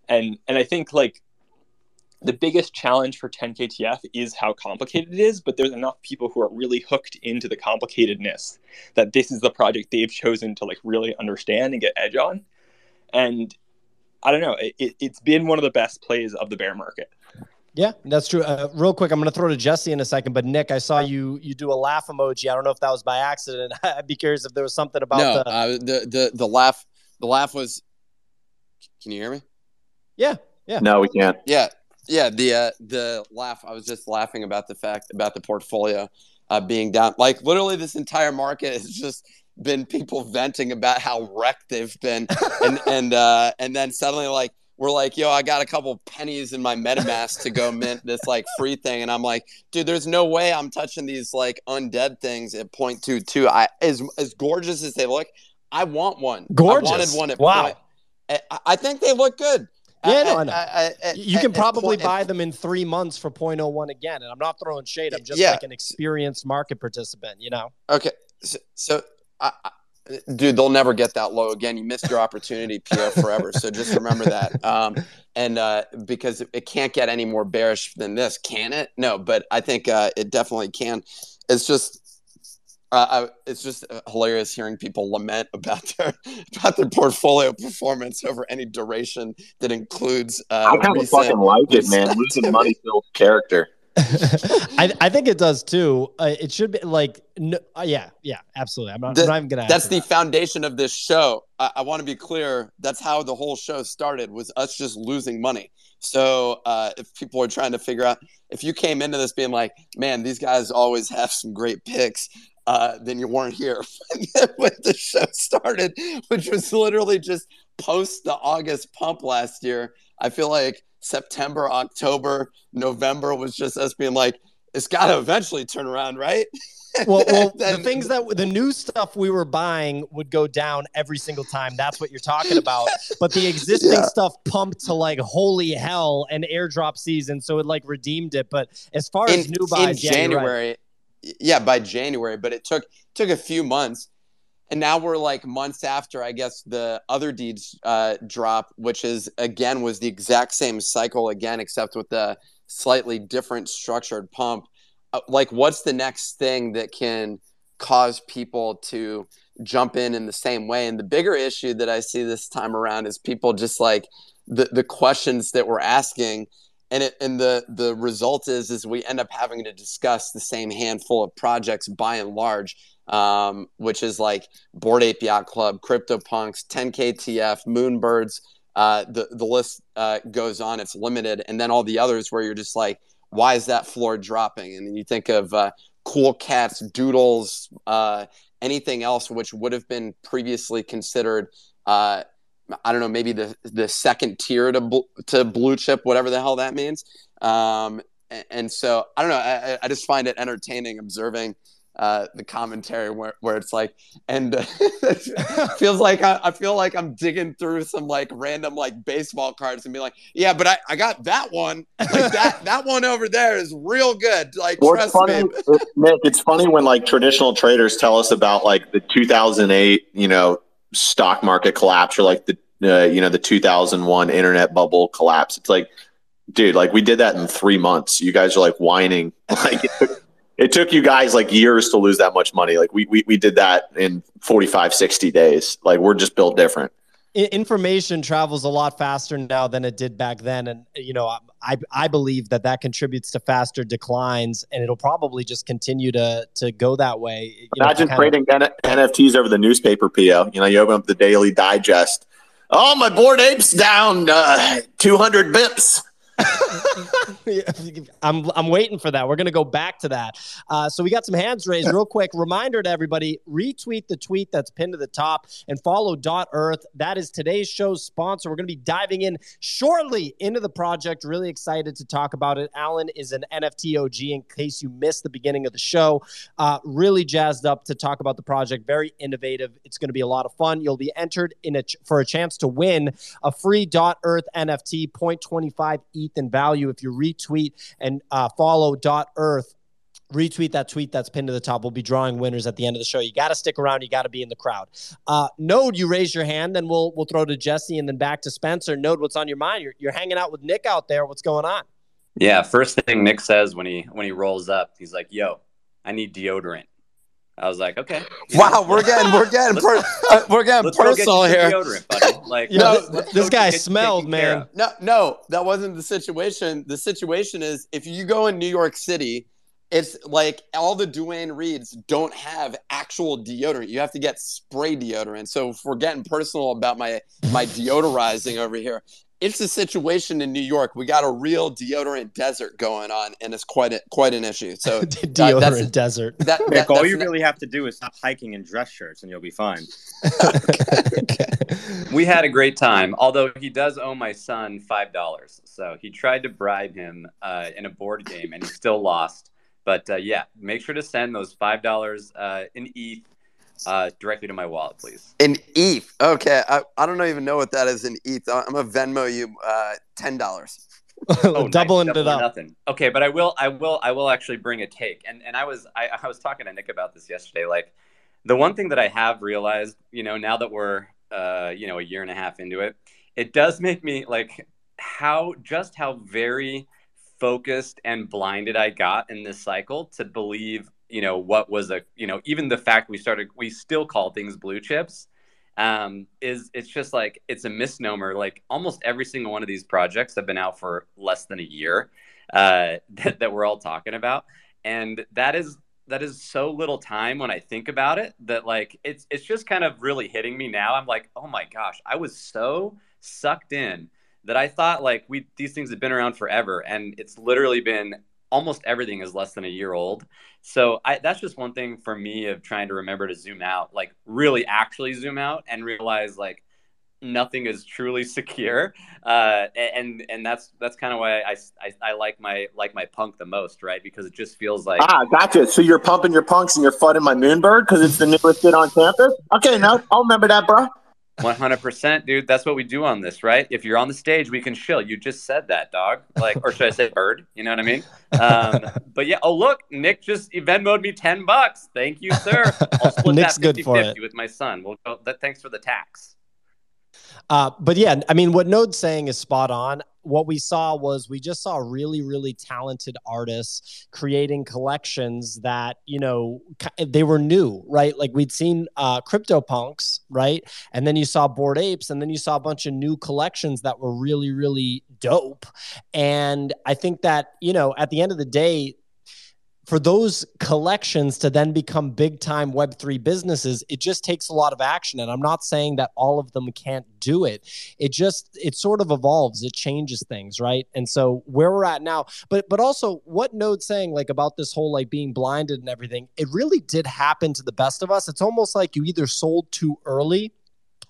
And and I think like the biggest challenge for 10KTF is how complicated it is, but there's enough people who are really hooked into the complicatedness that this is the project they've chosen to like really understand and get edge on. And I don't know, it, it's been one of the best plays of the bear market. Yeah, that's true. Uh, real quick, I'm going to throw to Jesse in a second, but Nick, I saw you you do a laugh emoji. I don't know if that was by accident. I'd be curious if there was something about no, the. uh, the the the laugh the laugh was. Can you hear me? yeah, yeah. No, we can't. Yeah, yeah. The uh, the laugh. I was just laughing about the fact about the portfolio uh, being down. Like literally, this entire market has just been people venting about how wrecked they've been, and and uh, and then suddenly like we're like, yo, I got a couple pennies in my MetaMask to go mint this like free thing, and I'm like, dude, there's no way I'm touching these like undead things at point two two. I as as gorgeous as they look, I want one. Gorgeous. I wanted one at Wow. point. I, I think they look good. Yeah, no, I know. I- You can probably point- buy them in three months for 0.01 again. And I'm not throwing shade. I'm just Yeah. like an experienced market participant, you know? Okay, so, so I, I, dude, they'll never get that low again. You missed your opportunity, Pierre, forever. So just remember that. Um, and uh, because it, can't get any more bearish than this, can it? No, but I think uh, it definitely can. It's just. Uh, I, it's just uh, hilarious hearing people lament about their about their portfolio performance over any duration that includes. Uh, I kind of fucking like it, man. Losing money builds character. I, I think it does too. Uh, it should be like, no, uh, yeah, yeah, absolutely. I'm not, The- I'm not even to that's the foundation of this show. I, I want to be clear. That's how the whole show started was us just losing money. So uh, if people are trying to figure out, if you came into this being like, man, these guys always have some great picks, uh, then you weren't here when the show started, which was literally just post the August pump last year. I feel like September, October, November was just us being like, it's got to eventually turn around, right? well, well the things that the new stuff we were buying would go down every single time. That's what you're talking about. But the existing Yeah. stuff pumped to like holy hell and airdrop season, so it like redeemed it. But as far as in, new buys, in yeah, right. January. Yeah, by January, but it took took a few months, and now we're like months after I guess the other deeds uh, drop, which is again was the exact same cycle again, except with the slightly different structured pump. Uh, like, what's the next thing that can cause people to jump in in the same way? And the bigger issue that I see this time around is people just like the the questions that we're asking and it and the the result is is we end up having to discuss the same handful of projects by and large um, which is like bored ape yacht club cryptopunks 10ktf moonbirds uh, the the list uh, goes on it's limited and then all the others where you're just like why is that floor dropping and then you think of uh, cool cats doodles uh, anything else which would have been previously considered uh, I don't know, maybe the the second tier to bl- to blue chip, whatever the hell that means. Um, and, and so I don't know. I- I just find it entertaining observing uh, the commentary where, where it's like, and uh, feels like I, I feel like I'm digging through some like random like baseball cards and be like, yeah, but I, I got that one. Like that that one over there is real good. Like Well, it's trust funny, me. it- Nick. It's funny when like traditional traders tell us about like the 2008, you know, stock market collapse or like the uh, you know the 2001 internet bubble collapse. It's like, dude, like we did that in three months. You guys are like whining. Like it took, you guys like years to lose that much money. Like we we we did that in 45, 60 days. Like we're just built different. Information travels a lot faster now than it did back then and you know i i believe that that contributes to faster declines and it'll probably just continue to to go that way you know, Imagine kind of- trading N- NFTs over the newspaper, PO. You know, you open up the Daily Digest. Oh, my bored ape's down uh, 200 bips. I'm I'm waiting for that. We're gonna go back to that. Uh, so we got some hands raised real quick. Reminder to everybody: retweet the tweet that's pinned to the top and follow Dot Earth. That is today's show's sponsor. We're gonna be diving in shortly into the project. Really excited to talk about it. Alan is an NFT OG. In case you missed the beginning of the show, uh, really jazzed up to talk about the project. Very innovative. It's going to be a lot of fun. You'll be entered in a ch- for a chance to win a free Dot Earth NFT, 0.25 ETH in value if you retweet and uh, follow Dot Earth. Retweet that tweet that's pinned to the top. We'll be drawing winners at the end of the show. You got to stick around. You got to be in the crowd. Uh, Node, you raise your hand, then we'll we'll throw to Jesse and then back to Spencer. Node, what's on your mind? You're, you're hanging out with Nick out there. What's going on? Yeah, first thing Nick says when he when he rolls up, he's like, "Yo, I need deodorant." I was like, "Okay." you know, Wow, we're getting we're getting per, uh, we're getting let's go get personal here. Like, You know, let's- this- let's this guy smelled, man. No, no, that wasn't the situation. The situation is if you go in New York City, it's like all the Duane Reades don't have actual deodorant. You have to get spray deodorant. So if we're getting personal about my my deodorizing over here, it's a situation in New York. We got a real deodorant desert going on, and it's quite a, quite an issue. So Deodorant that's- desert. that, Nick, that all you not- really have to do is stop hiking in dress shirts, and you'll be fine. We had a great time, although he does owe my son five dollars. So he tried to bribe him uh, in a board game, and he still lost. But uh, yeah, make sure to send those five dollars uh, in ETH uh, directly to my wallet, please. in ETH. Okay, I, I don't even know what that is in ETH. I'm gonna Venmo you uh, ten dollars. Oh. Doubling Double it or up. Nothing. Okay, but I will, I will, I will actually bring a take. And and I was, I, I was talking to Nick about this yesterday. Like, the one thing that I have realized, you know, now that we're, uh, you know, a year and a half into it, it does make me like how just how very focused and blinded I got in this cycle to believe, you know, what was a, you know, even the fact we started, we still call things blue chips um, is it's just like it's a misnomer. Like almost every single one of these projects have been out for less than a year uh, that, that we're all talking about, and that is that is so little time when I think about it that like it's it's just kind of really hitting me now. I'm like, oh my gosh, I was so sucked in that I thought like we these things have been around forever, and it's literally been almost everything is less than a year old. So I, that's just one thing for me of trying to remember to zoom out, like really actually zoom out and realize like nothing is truly secure. Uh, and and that's that's kind of why I, I, I like my like my punk the most, right? Because it just feels like Ah, gotcha. So you're pumping your punks and you're flooding my Moonbird because it's the newest shit on campus? Okay, no, I'll remember that, bro. 100%, dude. That's what we do on this, right? If you're on the stage, we can chill. You just said that, dog. Like, or should I say bird? You know what I mean? Um, but yeah. Oh, look, Nick just Venmoed me 10 bucks. Thank you, sir. I'll split Nick's that good for 50 it. with my son. We'll go. That, thanks for the tax. Uh, but yeah, I mean, what Node's saying is spot on. What we saw was we just saw really, really talented artists creating collections that, you know, they were new, right? Like we'd seen uh, CryptoPunks, right? And then you saw Bored Apes, and then you saw a bunch of new collections that were really, really dope. And I think that, you know, at the end of the day, for those collections to then become big time web3 businesses it just takes a lot of action. And i'm not saying that all of them can't do it. It just it sort of evolves. It changes things right? And so where we're at now but but also what node's saying like about this whole like being blinded and everything it really did happen to the best of us. It's almost like you either sold too early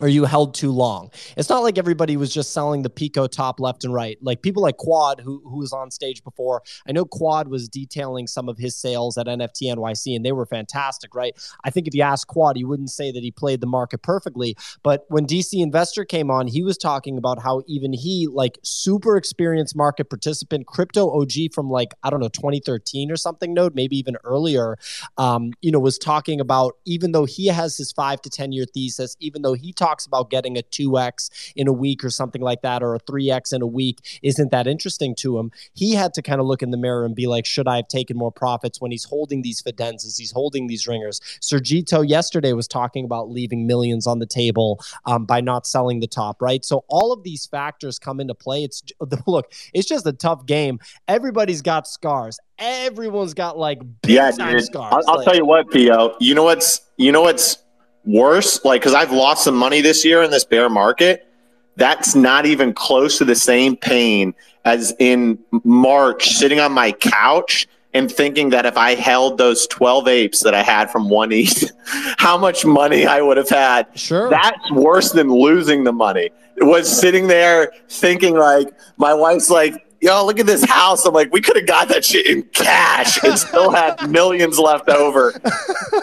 or you held too long. It's not like everybody was just selling the Pico top left and right. Like people like Quad, who who was on stage before. I know Quad was detailing some of his sales at NFT NYC, and they were fantastic, right? I think if you ask Quad, he wouldn't say that he played the market perfectly. But when DC Investor came on, he was talking about how even he, like super experienced market participant, crypto OG from like I don't know 2013 or something, node maybe even earlier, um, you know, was talking about even though he has his five to 10 year thesis, even though he about getting a 2x in a week or something like that, or a 3x in a week, isn't that interesting to him? He had to kind of look in the mirror and be like, should I have taken more profits when he's holding these fidenzas, he's holding these ringers? Sergito yesterday was talking about leaving millions on the table um, by not selling the top, right? So all of these factors come into play. It's look, it's just a tough game. Everybody's got scars. Everyone's got like big Yeah, time dude. scars. I'll, I'll Like- tell you what, Pio. You know what's you know what's worse? Like, because I've lost some money this year in this bear market. that's not even close to the same pain as in March sitting on my couch and thinking that if I held those 12 apes that I had from one ETH, how much money I would have had. Sure. That's worse than losing the money. It was sitting there thinking like my wife's like, yo, look at this house. I'm like, we could have got that shit in cash and still had millions left over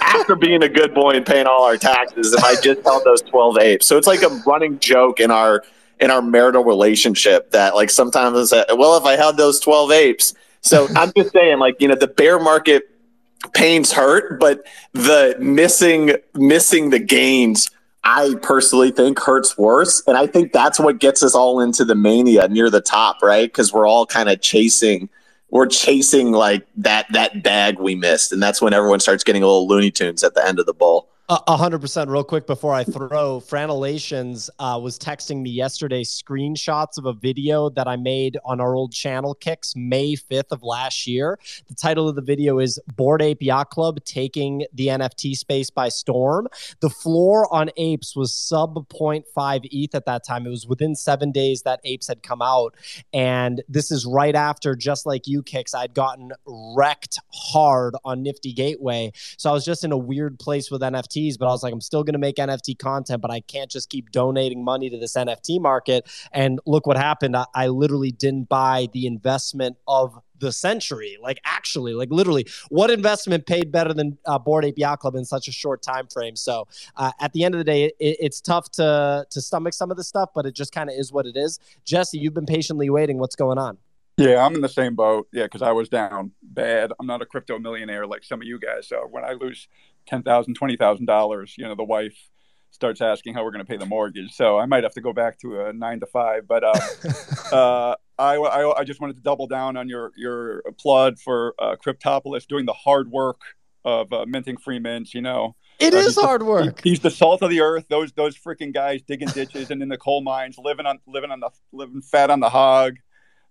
after being a good boy and paying all our taxes if I just held those 12 apes. So it's like a running joke in our in our marital relationship that like sometimes it's a, well, if I held those 12 apes. So I'm just saying, like, you know, the bear market pains hurt, but the missing missing the gains I personally think hurts worse. And I think that's what gets us all into the mania near the top, right? Because we're all kind of chasing, we're chasing like that that bag we missed. And that's when everyone starts getting a little Looney Tunes at the end of the bowl. A hundred percent. Real quick before I throw, Franelations uh, was texting me yesterday screenshots of a video that I made on our old channel kicks May fifth of last year. The title of the video is "Bored Ape Yacht Club taking the NFT space by storm." The floor on Apes was sub 0.5 ETH at that time. It was within seven days that Apes had come out, and this is right after, just like you kicks, I'd gotten wrecked hard on Nifty Gateway. So I was just in a weird place with NFT NFTs, but I was like, I'm still going to make NFT content, but I can't just keep donating money to this NFT market. And look what happened. I, I literally didn't buy the investment of the century. Like actually, like literally, what investment paid better than uh, Bored Yacht Club in such a short time frame? So uh, at the end of the day, it, it's tough to to stomach some of this stuff, but it just kind of is what it is. Jesse, you've been patiently waiting. What's going on? Yeah, I'm in the same boat. Yeah, because I was down bad. I'm not a crypto millionaire like some of you guys. So when I lose ten thousand, twenty thousand dollars, you know, the wife starts asking how we're going to pay the mortgage. So I might have to go back to a nine to five. But uh, uh, I, I, I, just wanted to double down on your your plug for uh, Cryptopolis doing the hard work of uh, minting free mints. You know, it is hard work. He, he's the salt of the earth. Those those freaking guys digging ditches and in the coal mines, living on living on the living fat on the hog.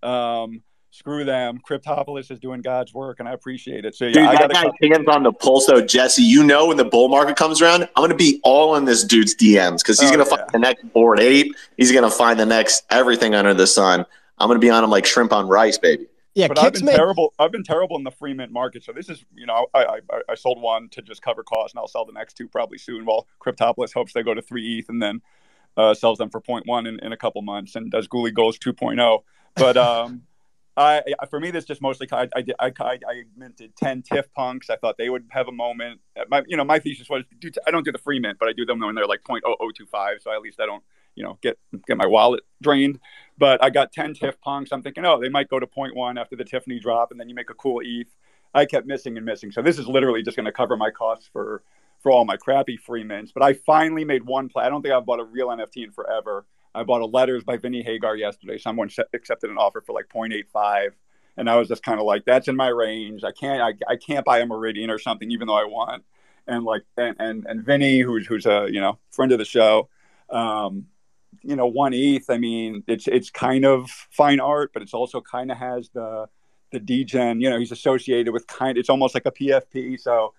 Um, screw them. Cryptopolis is doing God's work, and I appreciate it. So yeah, dude, I that guy hands on the pulse, though, Jesse. You know, when the bull market comes around, I'm going to be all in this dude's DMs because he's Oh, going to yeah. find the next bored ape. He's going to find the next everything under the sun. I'm going to be on him like shrimp on rice, baby. Yeah, but I've been terrible. I've been terrible in the free mint market. So this is, you know, I, I I sold one to just cover costs, and I'll sell the next two probably soon. While Cryptopolis hopes they go to three ETH and then uh, sells them for 0.1 in, in a couple months, and does Ghoulie goes 2.0. But um, I for me, this just mostly I I, I I minted 10 TIFF punks. I thought they would have a moment. Uh, my you know my thesis was, dude, I don't do the free mint, but I do them when they're like 0.0025. So at least I don't you know get get my wallet drained. But I got 10 TIFF punks. I'm thinking, oh, they might go to 0.1 after the Tiffany drop, and then you make a cool ETH. I kept missing and missing. So this is literally just going to cover my costs for for all my crappy free mints. But I finally made one play. I don't think I've bought a real NFT in forever. I bought a letters by Vinnie Hager yesterday. Someone accepted an offer for like 0.85. And I was just kind of like, that's in my range. I can't, I, I can't buy a Meridian or something, even though I want. And like, and, and, and Vinny, who's, who's a, you know, friend of the show, um, you know, one ETH. I mean, it's, it's kind of fine art, but it's also kind of has the, the degen, you know, he's associated with kind it's almost like a PFP. So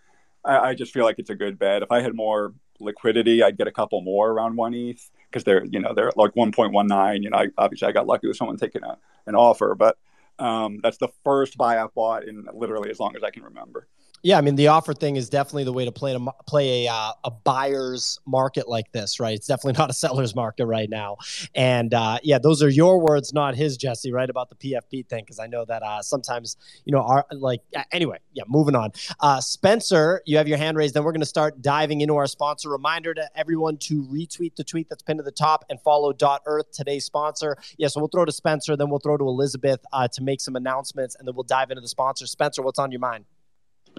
I, I just feel like it's a good bet. If I had more liquidity, I'd get a couple more around one ETH because they're, you know, they're like 1.19. You know, I, obviously I got lucky with someone taking a, an offer, but um, that's the first buy I've bought in literally as long as I can remember. Yeah, I mean the offer thing is definitely the way to play to play a uh, a buyer's market like this, right? It's definitely not a seller's market right now. And uh, yeah, those are your words, not his, Jesse, right about the PFP thing, because I know that uh, sometimes you know are like anyway. Yeah, moving on. Uh, Spencer, you have your hand raised. Then we're going to start diving into our sponsor. Reminder to everyone to retweet the tweet that's pinned to the top and follow Dot Earth, today's sponsor. Yeah, so we'll throw to Spencer, then we'll throw to Elizabeth uh, to make some announcements, and then we'll dive into the sponsor. Spencer, what's on your mind?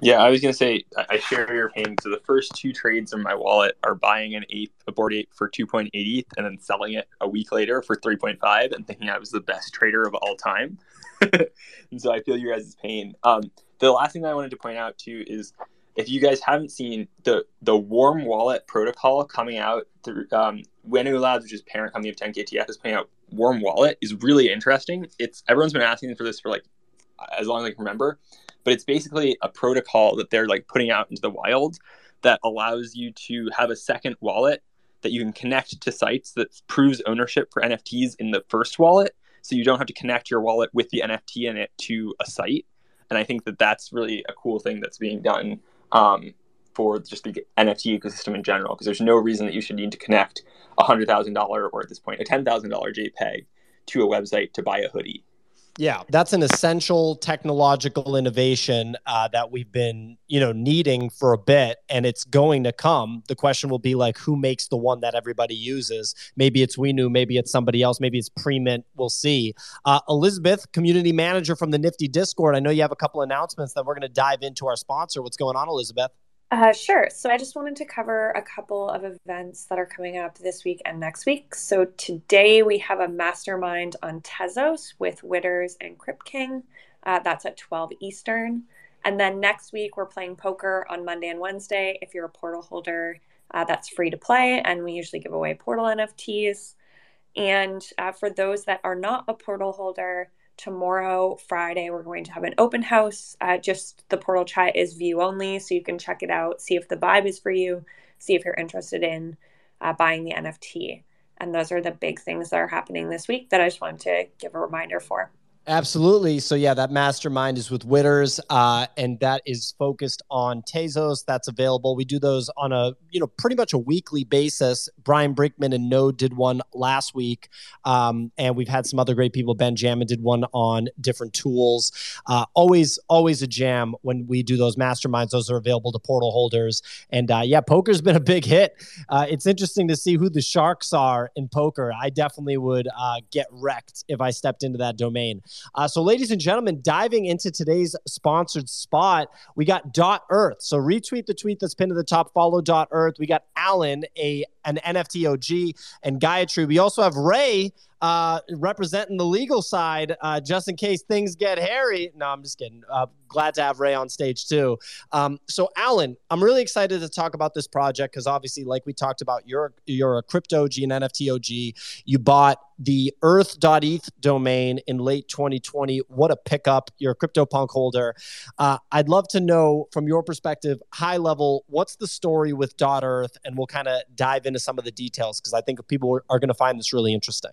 Yeah, I was gonna say I share your pain. So the first two trades in my wallet are buying an ape, a bored ape for 2.8 ETH, and then selling it a week later for 3.5, and thinking I was the best trader of all time. and so I feel your guys' pain. Um, the last thing I wanted to point out too is if you guys haven't seen the the warm wallet protocol coming out through um, Wenu Labs, which is parent company of 10KTF, is putting out warm wallet is really interesting. It's everyone's been asking for this for like as long as I can remember, but it's basically a protocol that they're like putting out into the wild that allows you to have a second wallet that you can connect to sites that proves ownership for NFTs in the first wallet. So you don't have to connect your wallet with the NFT in it to a site. And I think that that's really a cool thing that's being done um, for just the NFT ecosystem in general, because there's no reason that you should need to connect a hundred thousand dollar or at this point a ten thousand dollar JPEG to a website to buy a hoodie. Yeah, that's an essential technological innovation uh, that we've been, you know, needing for a bit, and it's going to come. The question will be like, who makes the one that everybody uses? Maybe it's Wenu, maybe it's somebody else, maybe it's Premint. We'll see. Uh, Elizabeth, community manager from the Nifty Discord. I know you have a couple announcements that we're going to dive into our sponsor. What's going on, Elizabeth? Uh, sure. So I just wanted to cover a couple of events that are coming up this week and next week. So today we have a mastermind on Tezos with Witters and Crypt King. Uh, that's at 12 Eastern. And then next week we're playing poker on Monday and Wednesday. If you're a portal holder, uh, that's free to play. And we usually give away portal NFTs. And uh, for those that are not a portal holder, tomorrow friday we're going to have an open house. Uh, just the portal chat is view only so you can check it out see if the vibe is for you see if you're interested in uh, buying the nft and those are the big things that are happening this week that i just wanted to give a reminder for Absolutely. So yeah, that mastermind is with Witters, uh, and that is focused on Tezos. That's available. We do those on a you know pretty much a weekly basis. Brian Brinkman and Node did one last week, um, and we've had some other great people. Ben Jamin did one on different tools. Uh, always, always a jam when we do those masterminds. Those are available to portal holders, and uh, yeah, poker's been a big hit. Uh, it's interesting to see who the sharks are in poker. I definitely would uh, get wrecked if I stepped into that domain. Uh, so, ladies and gentlemen, diving into today's sponsored spot, we got Dot Earth. So, retweet the tweet that's pinned to the top. Follow Dot Earth. We got Alan, a an NFT OG, and Gayatri. We also have Ray uh, representing the legal side, uh, just in case things get hairy. No, I'm just kidding. Uh, glad to have Ray on stage too. Um, so, Alan, I'm really excited to talk about this project because obviously, like we talked about, you're you're a crypto OG and NFT OG. You bought the Earth.eth domain in late 2020. What a pickup! You're a CryptoPunk holder. Uh, I'd love to know from your perspective, high level, what's the story with Dot Earth, and we'll kind of dive into some of the details because I think people are going to find this really interesting.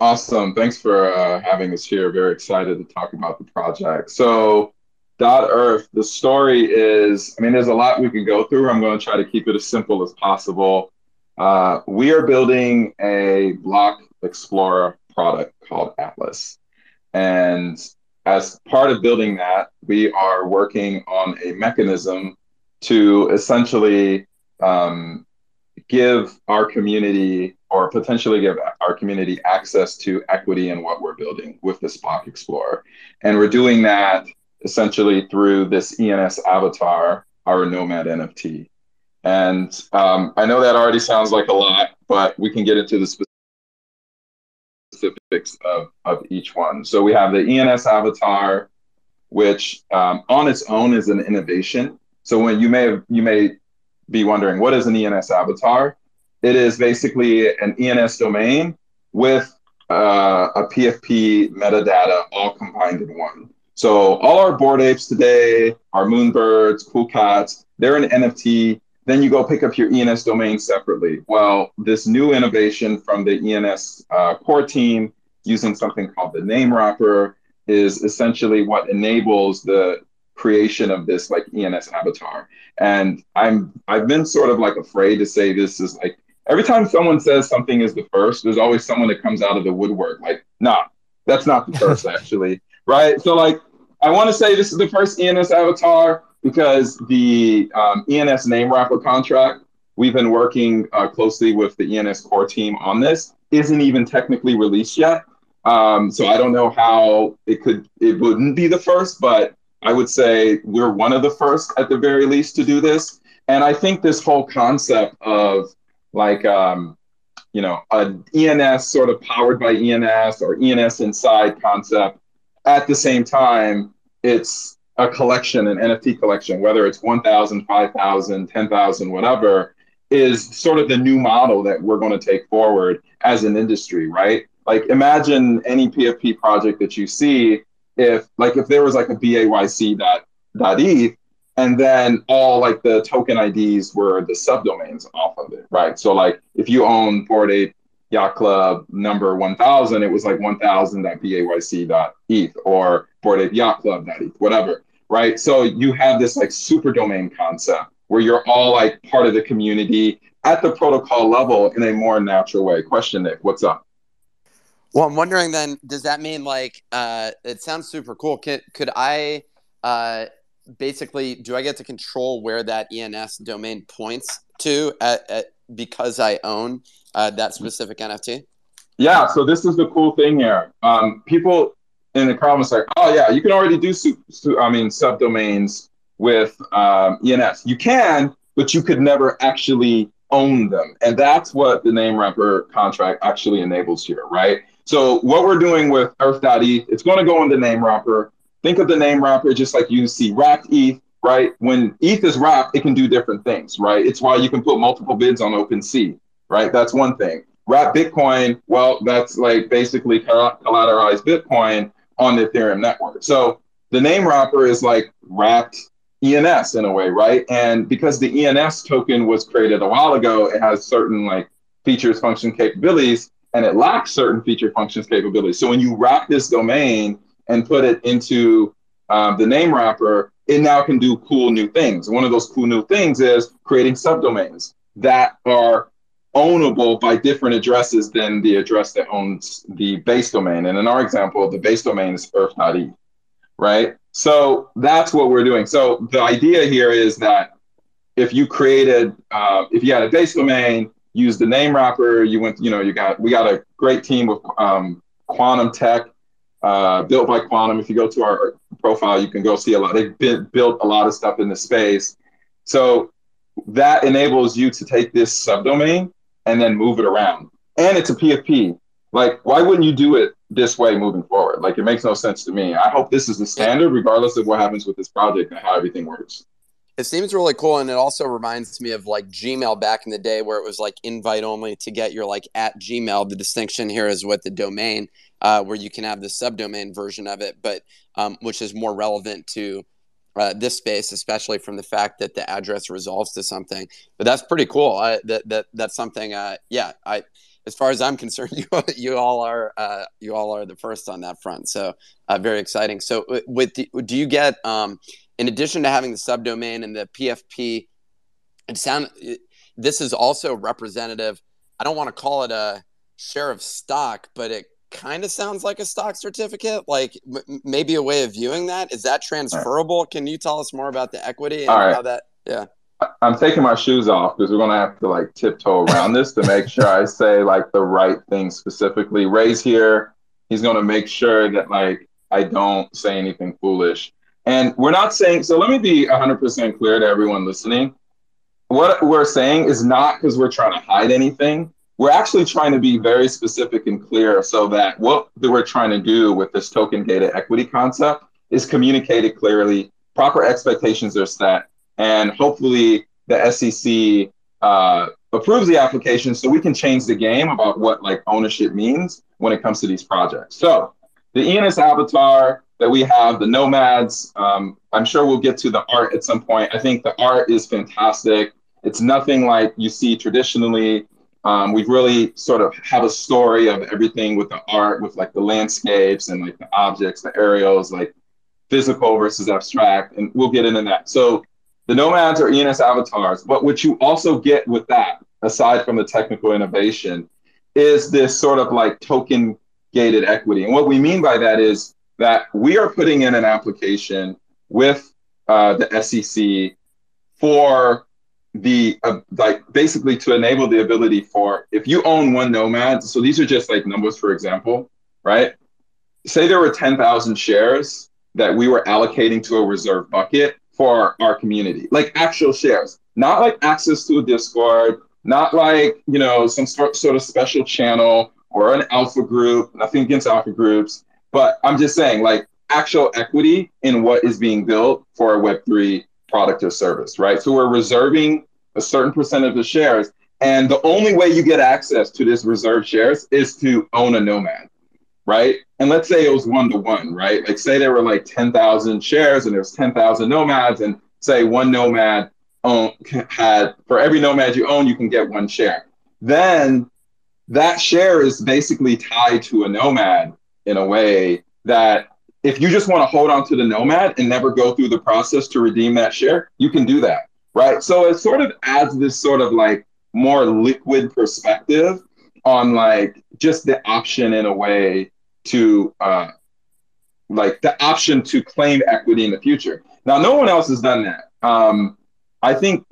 Awesome. Thanks for uh, having us here. Very excited to talk about the project. So, Dot Earth, the story is I mean, there's a lot we can go through. I'm going to try to keep it as simple as possible. Uh, we are building a block explorer product called Atlas. And as part of building that, we are working on a mechanism to essentially um, give our community or potentially give our community access to equity in what we're building with this Block Explorer. And we're doing that essentially through this ENS avatar, our Nomad NFT. And um, I know that already sounds like a lot, but we can get into the specifics of, of each one. So we have the ENS avatar, which um, on its own is an innovation. So when you may have, you may be wondering, what is an ENS avatar? It is basically an ENS domain with uh, a PFP metadata all combined in one. So all our bored Apes today, our moonbirds, cool cats, they're an NFT. Then you go pick up your ENS domain separately. Well, this new innovation from the ENS uh, core team using something called the name wrapper is essentially what enables the creation of this like ENS avatar. And I'm I've been sort of like afraid to say this is like every time someone says something is the first, there's always someone that comes out of the woodwork like, nah, that's not the first actually. Right. So like I want to say this is the first ENS avatar because the um, ENS name wrapper contract we've been working uh, closely with the ENS core team on this isn't even technically released yet. Um, so I don't know how it could it wouldn't be the first, but I would say we're one of the first at the very least to do this. And I think this whole concept of like, um, you know, an ENS sort of powered by ENS or ENS inside concept at the same time, it's a collection, an NFT collection, whether it's 1,000, 5,000, 10,000, whatever, is sort of the new model that we're going to take forward as an industry, right? Like imagine any PFP project that you see if like if there was like a BAYC dot dot ETH, and then all like the token IDs were the subdomains off of it, right? So like if you own Bored Ape Yacht Club number 1000, it was like 1000.bayc.eth or Bored Ape Yacht Club.eth, whatever, right? So you have this like super domain concept where you're all like part of the community at the protocol level in a more natural way. Question, Nick, what's up? Well, I'm wondering then, does that mean like uh, it sounds super cool? Could could I uh, basically do I get to control where that ENS domain points to at, at because I own uh, that specific NFT? Yeah, so this is the cool thing here. Um, people in the comments like, oh yeah, you can already do su- su- I mean subdomains with um, ENS. You can, but you could never actually own them, and that's what the name wrapper contract actually enables here, right? So what we're doing with Earth.eth, it's going to go in the name wrapper. Think of the name wrapper just like you see wrapped ETH, right? When ETH is wrapped, it can do different things, right? It's why you can put multiple bids on OpenSea, right? That's one thing. Wrap Bitcoin, well, that's like basically collateralized Bitcoin on the Ethereum network. So the name wrapper is like wrapped ENS in a way, right? And because the ENS token was created a while ago, it has certain like features, function capabilities, and it lacks certain feature functions capabilities. So when you wrap this domain and put it into um, the name wrapper, it now can do cool new things. One of those cool new things is creating subdomains that are ownable by different addresses than the address that owns the base domain. And in our example, the base domain is earth.eth, right? So that's what we're doing. So the idea here is that if you created, uh, if you had a base domain, use the name wrapper, you went, you know, you got, we got a great team with um, Quantum Tech uh, built by Quantum. If you go to our profile, you can go see a lot. They've been, built a lot of stuff in the space. So that enables you to take this subdomain and then move it around. And it's a PFP. Like, why wouldn't you do it this way moving forward? Like, it makes no sense to me. I hope this is the standard, regardless of what happens with this project and how everything works. It seems really cool, and it also reminds me of like Gmail back in the day, where it was like invite only to get your like at Gmail. The distinction here is with the domain uh, where you can have the subdomain version of it, but um, which is more relevant to uh, this space, especially from the fact that the address resolves to something. But that's pretty cool. I, that that that's something. Uh, yeah, I as far as I'm concerned, you you all are uh, you all are the first on that front. So uh, very exciting. So with the, do you get um, in addition to having the subdomain and the PFP? It sound this is also representative. I don't want to call it a share of stock, but it kind of sounds like a stock certificate. Like m- maybe a way of viewing that is that transferable? Right. Can you tell us more about the equity and how that? Yeah. I'm taking my shoes off because we're gonna have to like tiptoe around this to make sure I say like the right thing specifically. Ray's here. He's gonna make sure that like I don't say anything foolish. And we're not saying so. Let me be 100% clear to everyone listening. What we're saying is not because we're trying to hide anything we're actually trying to be very specific and clear so that what we're trying to do with this token data equity concept is communicated clearly, proper expectations are set, and hopefully the SEC uh, approves the application so we can change the game about what like ownership means when it comes to these projects. So the ENS avatar that we have, the nomads, um, I'm sure we'll get to the art at some point. I think the art is fantastic. It's nothing like you see traditionally um, we've really sort of have a story of everything with the art, with like the landscapes and like the objects, the aerials, like physical versus abstract, and we'll get into that. So the nomads are ENS avatars, but what you also get with that, aside from the technical innovation, is this sort of like token gated equity. And what we mean by that is that we are putting in an application with uh, the SEC for the uh, like basically to enable the ability for if you own one nomad so these are just like numbers for example right? Say there were 10,000 shares that we were allocating to a reserve bucket for our community like actual shares not like access to a discord not like you know some sort, sort of special channel or an alpha group nothing against alpha groups but i'm just saying like actual equity in what is being built for a web3 product or service, right? So we're reserving a certain percent of the shares. And the only way you get access to this reserved shares is to own a nomad, right? And let's say it was one to one, right? Like say there were like 10,000 shares and there's 10,000 nomads and say one nomad own, had for every nomad you own, you can get one share. Then that share is basically tied to a nomad in a way that if you just want to hold on to the nomad and never go through the process to redeem that share, you can do that. Right. So it sort of adds this sort of like more liquid perspective on like just the option in a way to uh, like the option to claim equity in the future. Now, no one else has done that. Um, I think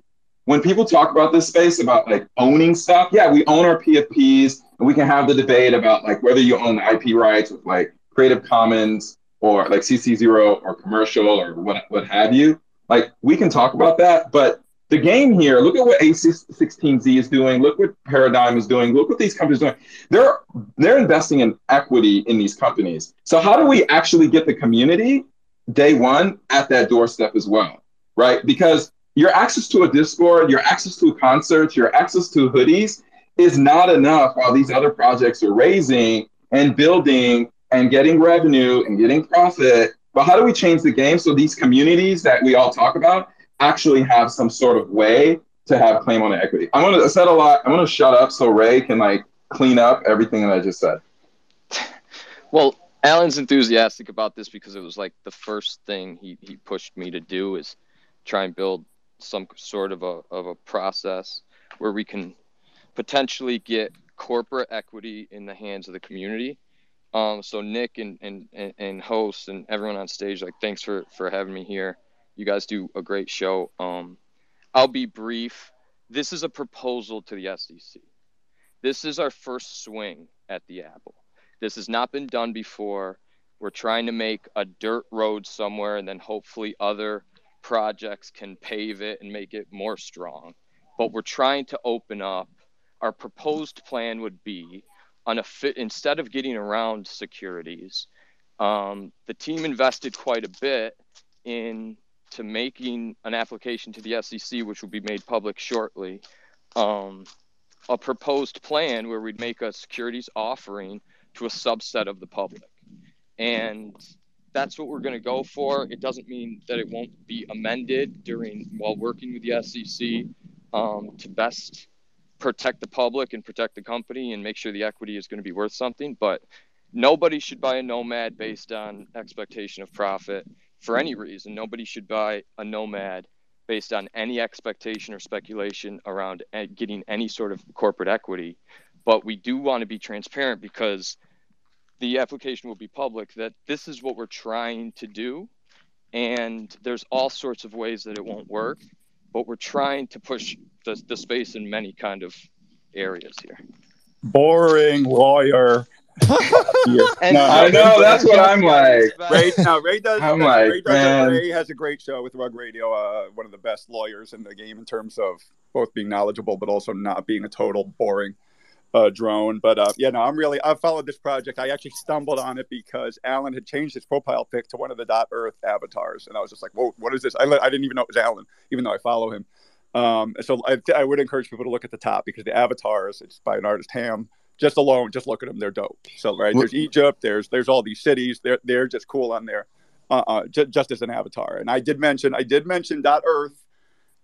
when people talk about this space about like owning stuff, yeah, we own our PFPs and we can have the debate about like whether you own IP rights with like Creative Commons or like CC0 or commercial or what, what have you. Like we can talk about that, but the game here, look at what A16Z is doing. Look what Paradigm is doing. Look what these companies are doing. They're they're investing in equity in these companies. So how do we actually get the community day one at that doorstep as well, right? Because your access to a Discord, your access to concerts, your access to hoodies is not enough while these other projects are raising and building and getting revenue and getting profit. But how do we change the game so these communities that we all talk about actually have some sort of way to have claim on equity. I'm gonna said a lot. I'm gonna shut up so Ray can like clean up everything that I just said. Well, Alan's enthusiastic about this because it was like the first thing he, he pushed me to do is try and build some sort of a of a process where we can potentially get corporate equity in the hands of the community. Um, so Nick and, and, and, hosts and everyone on stage, like thanks for, for having me here. You guys do a great show. Um, I'll be brief. This is a proposal to the SEC. This is our first swing at the apple. This has not been done before. We're trying to make a dirt road somewhere, and then hopefully other projects can pave it and make it more strong. But we're trying to open up. Our proposed plan would be on a fit instead of getting around securities. Um, the team invested quite a bit in to making an application to the SEC, which will be made public shortly, um, a proposed plan where we'd make a securities offering to a subset of the public. And that's what we're going to go for. It doesn't mean that it won't be amended during while working with the SEC um, to best protect the public and protect the company and make sure the equity is going to be worth something. But nobody should buy a nomad based on expectation of profit for any reason. Nobody should buy a Nomad based on any expectation or speculation around getting any sort of corporate equity. But we do want to be transparent because the application will be public that this is what we're trying to do. And there's all sorts of ways that it won't work, but we're trying to push the, the space in many kind of areas here. Boring lawyer and no, I know that's what I'm like. Ray, no, Ray does. I'm no, like, Ray, does man. Ray has a great show with Rug Radio. Uh, one of the best lawyers in the game in terms of both being knowledgeable, but also not being a total boring uh, drone. But uh, yeah, no, I'm really. I followed this project. I actually stumbled on it because Alan had changed his profile pic to one of the Dot Earth avatars, and I was just like, "Whoa, what is this?" I, I didn't even know it was Alan, even though I follow him. Um, so I, I would encourage people to look at the top because the avatars, it's by an artist Ham just alone, just look at them, they're dope. So right, there's Egypt, there's there's all these cities, they're they're just cool on there, uh, uh just, just as an avatar. And I did mention I did mention dot Earth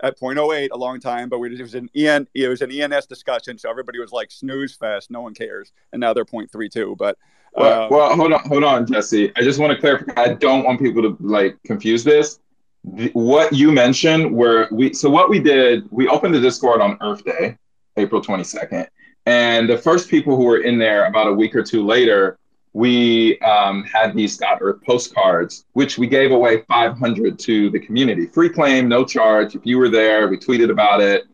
at 0.08 a long time, but it was an EN it was an ENS discussion, so everybody was like snooze fest, no one cares, and now they're 0.32. But well, um, well, hold on, hold on, Jesse. I just want to clarify. I don't want people to like confuse this. The, what you mentioned, where we so what we did, we opened the Discord on Earth Day, April 22nd, and the first people who were in there about a week or two later, we um, had these Dot Earth postcards, which we gave away 500 to the community. Free claim, no charge. If you were there, we tweeted about it.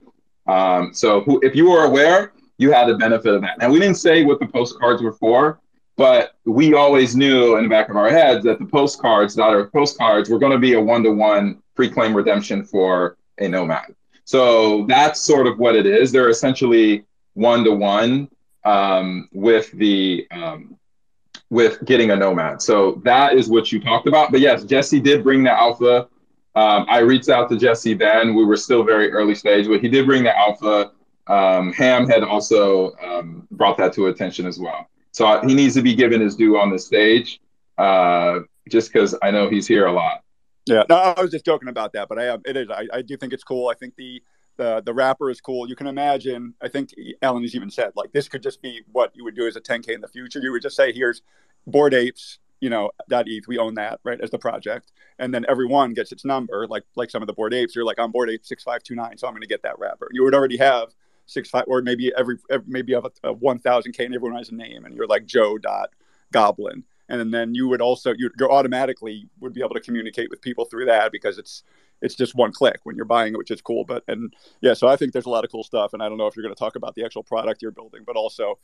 Um, so who, if you were aware, you had the benefit of that. And we didn't say what the postcards were for, but we always knew in the back of our heads that the postcards, Dot Earth postcards, were going to be a one to one free claim redemption for a nomad. So that's sort of what it is. They're essentially one to one with the um, with getting a nomad. So that is what you talked about. But yes, Jesse did bring the alpha. Um, I reached out to Jesse then. We were still very early stage, but he did bring the alpha. Um, Ham had also um, brought that to attention as well. So he needs to be given his due on the stage, uh, just because I know he's here a lot. Yeah, no, I was just joking about that, but I am. It is. I, I do think it's cool. I think the the the wrapper is cool. You can imagine. I think Alan has even said like this could just be what you would do as a 10k in the future. You would just say, here's bored apes, you know, dot ETH. We own that, right, as the project, and then everyone gets its number. Like like some of the bored apes, you're like I'm bored ape six five two nine, so I'm going to get that wrapper. You would already have six five, or maybe every, every maybe you have a, a one thousand k, and everyone has a name, and you're like Joe dot Goblin. And then you would also you automatically would be able to communicate with people through that because it's it's just one click when you're buying it which is cool. But and yeah so i think there's a lot of cool stuff. And i don't know if you're going to talk about the actual product you're building but also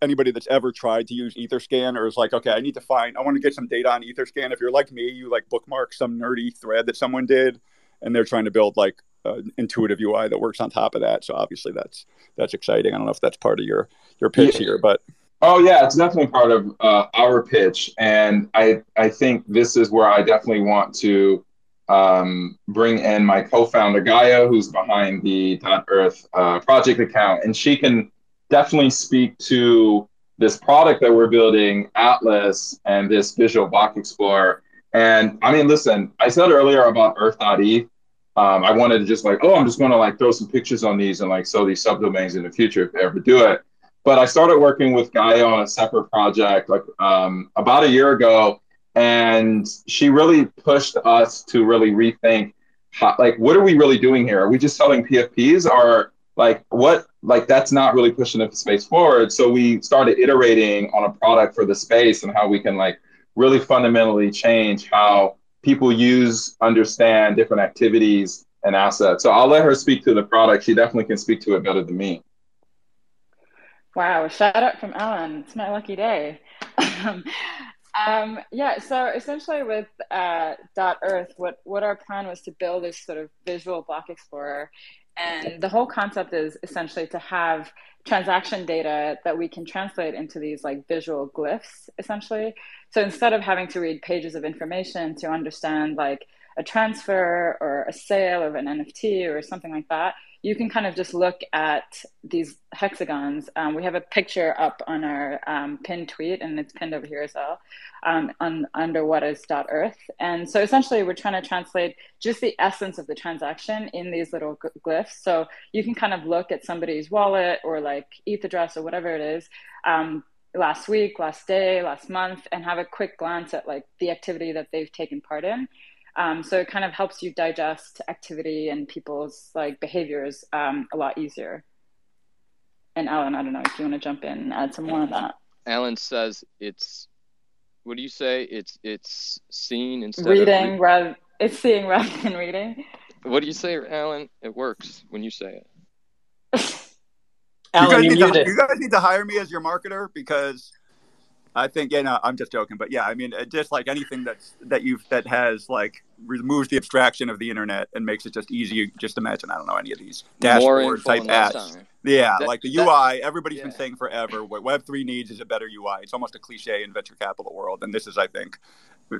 anybody that's ever tried to use etherscan or is like okay i need to find i want to get some data on etherscan. If you're like me you like bookmark some nerdy thread that someone did and they're trying to build like an intuitive ui that works on top of that so obviously that's that's exciting i don't know if that's part of your your pitch Yeah. here but Oh yeah, it's definitely part of uh, our pitch, and I I think this is where I definitely want to um, bring in my co-founder Gaia, who's behind the Dot Earth uh, project account, and she can definitely speak to this product that we're building, Atlas, and this Visual Block Explorer. And I mean, listen, I said earlier about Earth.eth. Um, I wanted to just like, oh, I'm just going to like throw some pictures on these and like sell these subdomains in the future if I ever do it but I started working with Gaia on a separate project like um, about a year ago, and she really pushed us to really rethink, how, like, what are we really doing here? Are we just selling PFPs, or like what? Like that's not really pushing the space forward. So we started iterating on a product for the space and how we can like really fundamentally change how people use, understand different activities and assets. So I'll let her speak to the product. She definitely can speak to it better than me. Wow, shout out from Alan. It's my lucky day. um, yeah, so essentially with uh, Dot Earth, what, what our plan was to build this sort of visual block explorer. And the whole concept is essentially to have transaction data that we can translate into these like visual glyphs, essentially. So instead of having to read pages of information to understand like a transfer or a sale of an NFT or something like that, you can kind of just look at these hexagons. Um, we have a picture up on our um, pinned tweet, and it's pinned over here as well, um, on under what is earth. And so essentially, we're trying to translate just the essence of the transaction in these little glyphs. So you can kind of look at somebody's wallet or like ETH address or whatever it is. Um, last week last day last month and have a quick glance at like the activity that they've taken part in um, so it kind of helps you digest activity and people's like behaviors um, a lot easier. And Alan, I don't know if you want to jump in and add some more on that. Alan says it's what do you say? It's it's seen instead Reading of re- rather it's seeing rather than reading. what do you say, Alan? It works when you say it. you, guys you're need to, muted. you guys need to hire me as your marketer because I think, yeah, no, I'm just joking, but yeah, I mean, just like anything that's that you've that has like removes the abstraction of the internet and makes it just easy. Just imagine, I don't know any of these dashboard type apps. Yeah, That- like the that- UI, everybody's been saying forever. What Web three needs is a better UI. It's almost a cliche in venture capital world, and this is, I think,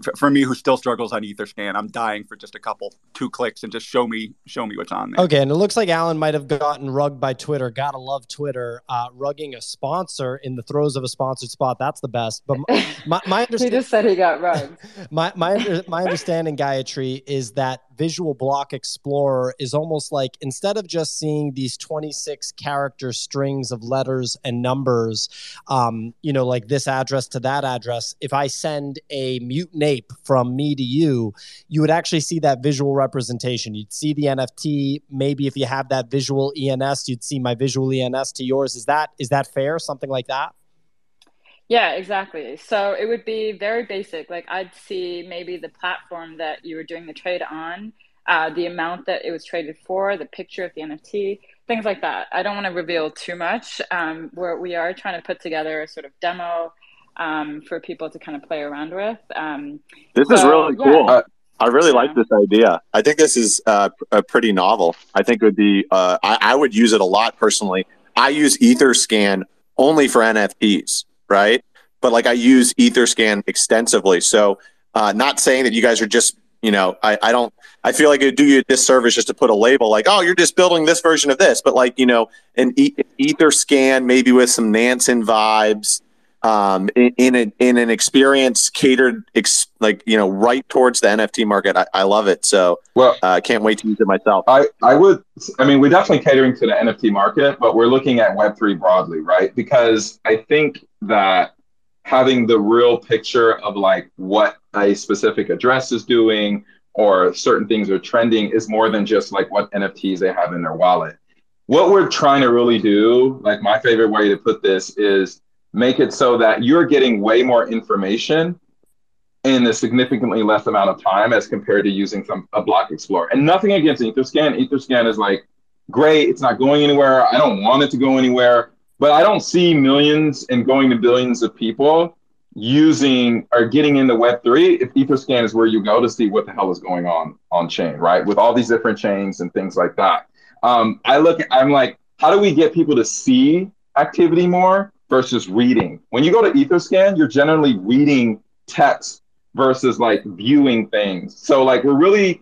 for- for me who still struggles on EtherScan, I'm dying for just a couple, two clicks, and just show me, show me what's on there. Okay, and it looks like Alan might have gotten rugged by Twitter. Gotta love Twitter. Uh, rugging a sponsor in the throes of a sponsored spot. That's the best. But my, my, my He just said he got rugged. my my under- my understanding, Gayatri, is that Visual Block Explorer is almost like instead of just seeing these 26 character strings of letters and numbers, um, you know, like this address to that address, if I send a mutant ape from me to you, you would actually see that visual representation. You'd see the NFT. Maybe if you have that visual ENS, you'd see my visual ENS to yours. Is that is that fair? Something like that? Yeah, exactly. So it would be very basic. Like I'd see maybe the platform that you were doing the trade on, uh, the amount that it was traded for, the picture of the NFT, things like that. I don't want to reveal too much. Um, where we are trying to put together a sort of demo um, for people to kind of play around with. Um, This is really yeah. cool. I really like this idea. I think this is uh, p- uh, pretty novel. I think it would be. Uh, I, I would use it a lot personally. I use EtherScan only for NFTs, right? But like I use EtherScan extensively. So, uh, not saying that you guys are just. You know, I, I don't. I feel like it would do you a disservice just to put a label like, oh, you're just building this version of this. But like, you know, an e- EtherScan maybe with some Nansen vibes um, in, in, a, in an experience catered ex, like you know right towards the NFT market. I, I love it. So well, I uh, can't wait to use it myself. I, I would. I mean, we're definitely catering to the NFT market, but we're looking at Web three broadly, right? Because I think that having the real picture of like what a specific address is doing or certain things are trending is more than just like what NFTs they have in their wallet. What we're trying to really do, like my favorite way to put this is make it so that you're getting way more information in a significantly less amount of time as compared to using some a block explorer. And nothing against Etherscan. Etherscan is like great. It's not going anywhere. I don't want it to go anywhere, but I don't see millions and going to billions of people using or getting into Web3 if Etherscan is where you go to see what the hell is going on on chain, right? With all these different chains and things like that. Um, I look, I'm like, how do we get people to see activity more? Versus reading. When you go to Etherscan, you're generally reading text versus like viewing things. So like we're really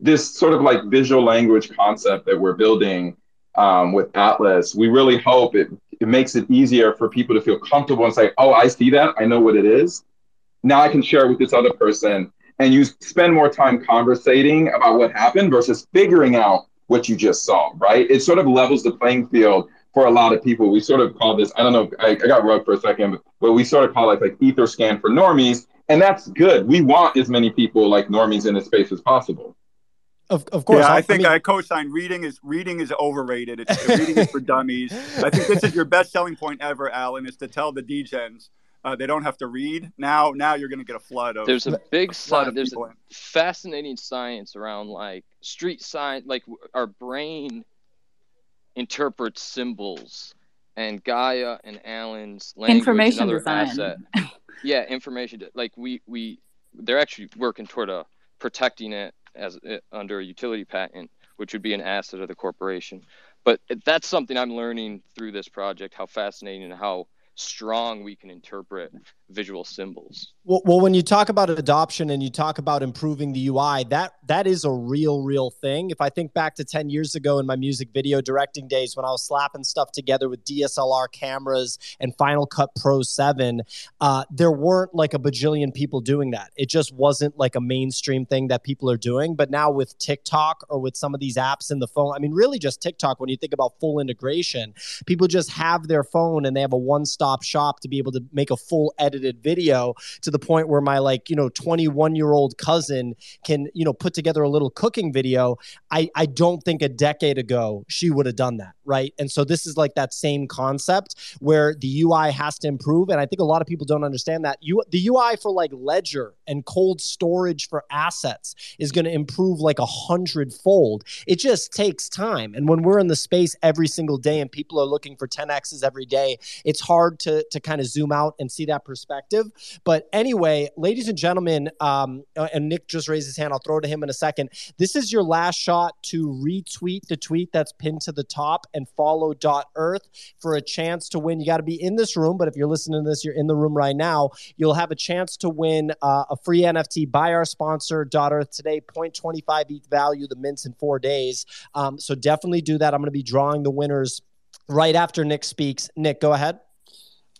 this sort of like visual language concept that we're building um, with Atlas. We really hope it it makes it easier for people to feel comfortable and say, "Oh, I see that. I know what it is. Now I can share it with this other person." And you spend more time conversating about what happened versus figuring out what you just saw. Right? It sort of levels the playing field for a lot of people, we sort of call this, I don't know, I, I got rubbed for a second, but we sort of call it like ether scan for normies. And that's good. We want as many people like normies in the space as possible. Of, of course. Yeah, I, I think mean- I co-sign reading is reading is overrated. It's reading is for dummies. I think this is your best selling point ever, Alan, is to tell the degens uh, they don't have to read. Now now you're gonna get a flood of There's a big flood sci- of there's people a in. fascinating science around like street science like our brain interprets symbols and Gaia and Alan's language Information another design. asset. yeah, information like we we they're actually working toward a protecting it as it, under a utility patent, which would be an asset of the corporation. But that's something I'm learning through this project how fascinating and how strong we can interpret visual symbols. Well, well, when you talk about adoption and you talk about improving the UI, that that is a real, real thing. If I think back to 10 years ago in my music video directing days when I was slapping stuff together with DSLR cameras and Final Cut Pro 7, uh, there weren't like a bajillion people doing that. It just wasn't like a mainstream thing that people are doing. But now with TikTok or with some of these apps in the phone, I mean, really just TikTok, when you think about full integration, people just have their phone and they have a one stop shop to be able to make a full edited video to the point where my like, you know, 21 year old cousin can, you know, put together a little cooking video. I, I don't think a decade ago she would have done that. Right. And so this is like that same concept where the UI has to improve. And I think a lot of people don't understand that. You, the UI for like Ledger and cold storage for assets is going to improve like a hundredfold. It just takes time. And when we're in the space every single day and people are looking for 10Xs every day, it's hard to, to kind of zoom out and see that perspective. But anyway, ladies and gentlemen, um, uh, and Nick just raised his hand. I'll throw to him in a second. This is your last shot to retweet the tweet that's pinned to the top and follow Dot Earth for a chance to win. You got to be in this room, but if you're listening to this, you're in the room right now. You'll have a chance to win uh, a free NFT by our sponsor, Dot Earth today. 0.25 ETH value, the mints in four days. Um, so definitely do that. I'm going to be drawing the winners right after Nick speaks. Nick, go ahead.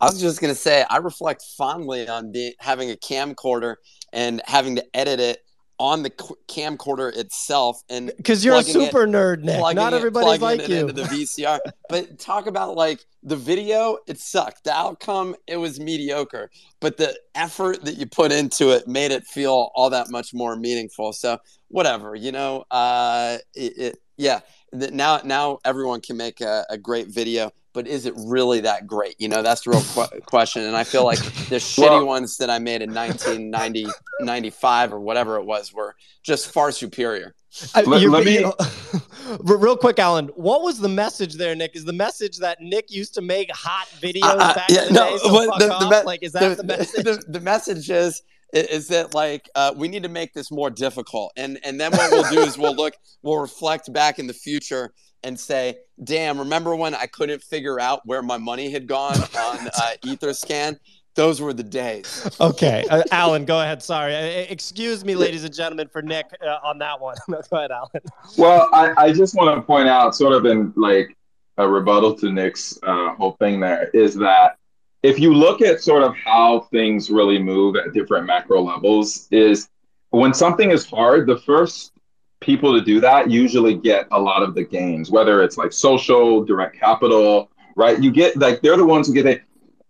I was just gonna say I reflect fondly on being having a camcorder and having to edit it on the qu- camcorder itself and because you're a plugging it- super nerd, Nick. Not everybody's like it you. into the VCR. but talk about like the video, it sucked. The outcome, it was mediocre. But the effort that you put into it made it feel all that much more meaningful. So whatever, you know. Uh, it, it yeah. Now, now everyone can make a, a great video, but is it really that great? You know, that's the real qu- question. And I feel like the shitty Well- ones that I made in 1990, 95 or whatever it was were just far superior. I- Let- you- let me- you know- real quick, Alan. What was the message there, Nick? Is the message that Nick used to make hot videos Uh, back yeah, in the no, day? So what fuck the- the me- like, is that the, the, message? the, the message is is that like uh, we need to make this more difficult and and then what we'll do is we'll look we'll reflect back in the future and say damn remember when i couldn't figure out where my money had gone on uh, etherscan those were the days Okay, uh, Alan, go ahead. Sorry, Uh, excuse me, ladies and gentlemen, for Nick uh, on that one. go ahead, Alan. Well, I, I just want to point out, sort of in like a rebuttal to Nick's uh, whole thing there, is that if you look at sort of how things really move at different macro levels, is when something is hard, the first people to do that usually get a lot of the gains, whether it's like social, direct capital, right? You get like they're the ones who get it.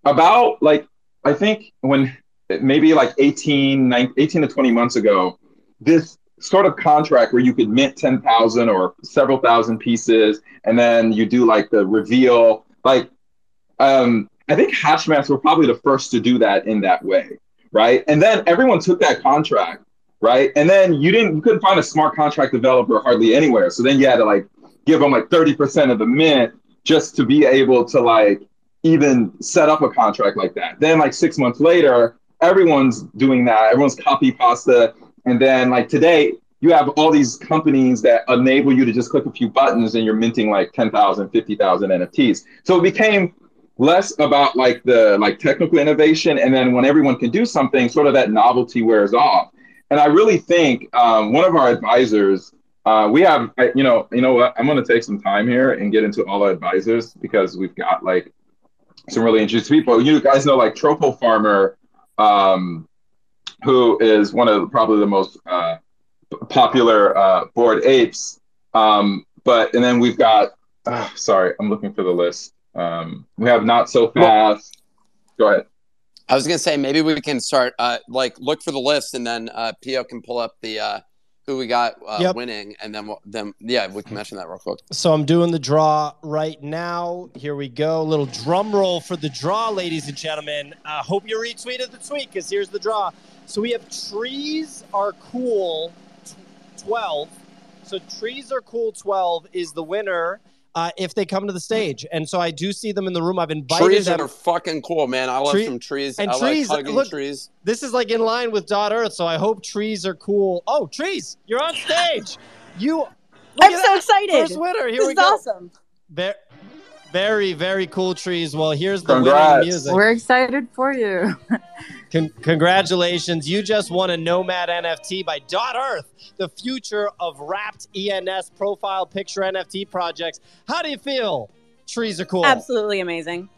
About like I think when maybe like 18, 19, 18 to 20 months ago, this sort of contract where you could mint 10,000 or several thousand pieces and then you do like the reveal, like um, I think Hashmask were probably the first to do that in that way, right? And then everyone took that contract, right? And then you didn't, you couldn't find a smart contract developer hardly anywhere. So then you had to like give them like 30% of the mint just to be able to like even set up a contract like that. Then like six months later, everyone's doing that. Everyone's copy pasta. And then like today, you have all these companies that enable you to just click a few buttons and you're minting like 10,000, 50,000 NFTs. So it became less about like the like technical innovation and then when everyone can do something sort of that novelty wears off and i really think um, one of our advisors uh, we have you know you know what i'm going to take some time here and get into all our advisors because we've got like some really interesting people you guys know like TropoFarmer um, who is one of the, probably the most uh, popular uh, Bored Apes um, but and then we've got uh, sorry i'm looking for the list um, we have not so fast. Go ahead. I was gonna say maybe we can start uh, like look for the list and then uh, Pio can pull up the uh, who we got uh, Yep. winning and then we'll, then yeah we can mention that real quick. So I'm doing the draw right now. Here we go. little drum roll for the draw, ladies and gentlemen. Uh, hope you retweeted the tweet because here's the draw. So we have trees are cool, t- twelve. So trees are cool. Twelve is the winner uh, if they come to the stage, and so I do see them in the room. I've invited them. Trees them. are fucking cool, man. I love Tree- some trees. and I trees. like hugging look, trees. this is like in line with Dot Earth, so I hope trees are cool. Oh, trees, you're on stage. You. I'm so that. excited. First winner. Here this we is go. awesome. Very, very, very cool trees. Well, here's the Congrats. winning music. We're excited for you. Con- congratulations. You just won a Nomad NFT by Dot Earth, the future of wrapped ENS profile picture NFT projects. How do you feel? Trees are cool. Absolutely amazing.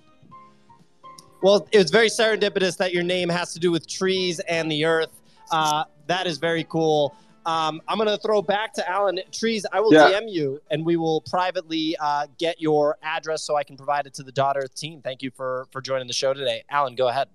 Well, it was very serendipitous that your name has to do with trees and the earth. Uh, that is very cool. Um, I'm going to throw back to Alan. Trees, I will Yeah. DM you and we will privately uh, get your address so I can provide it to the Dot Earth team. Thank you for, for joining the show today. Alan, go ahead.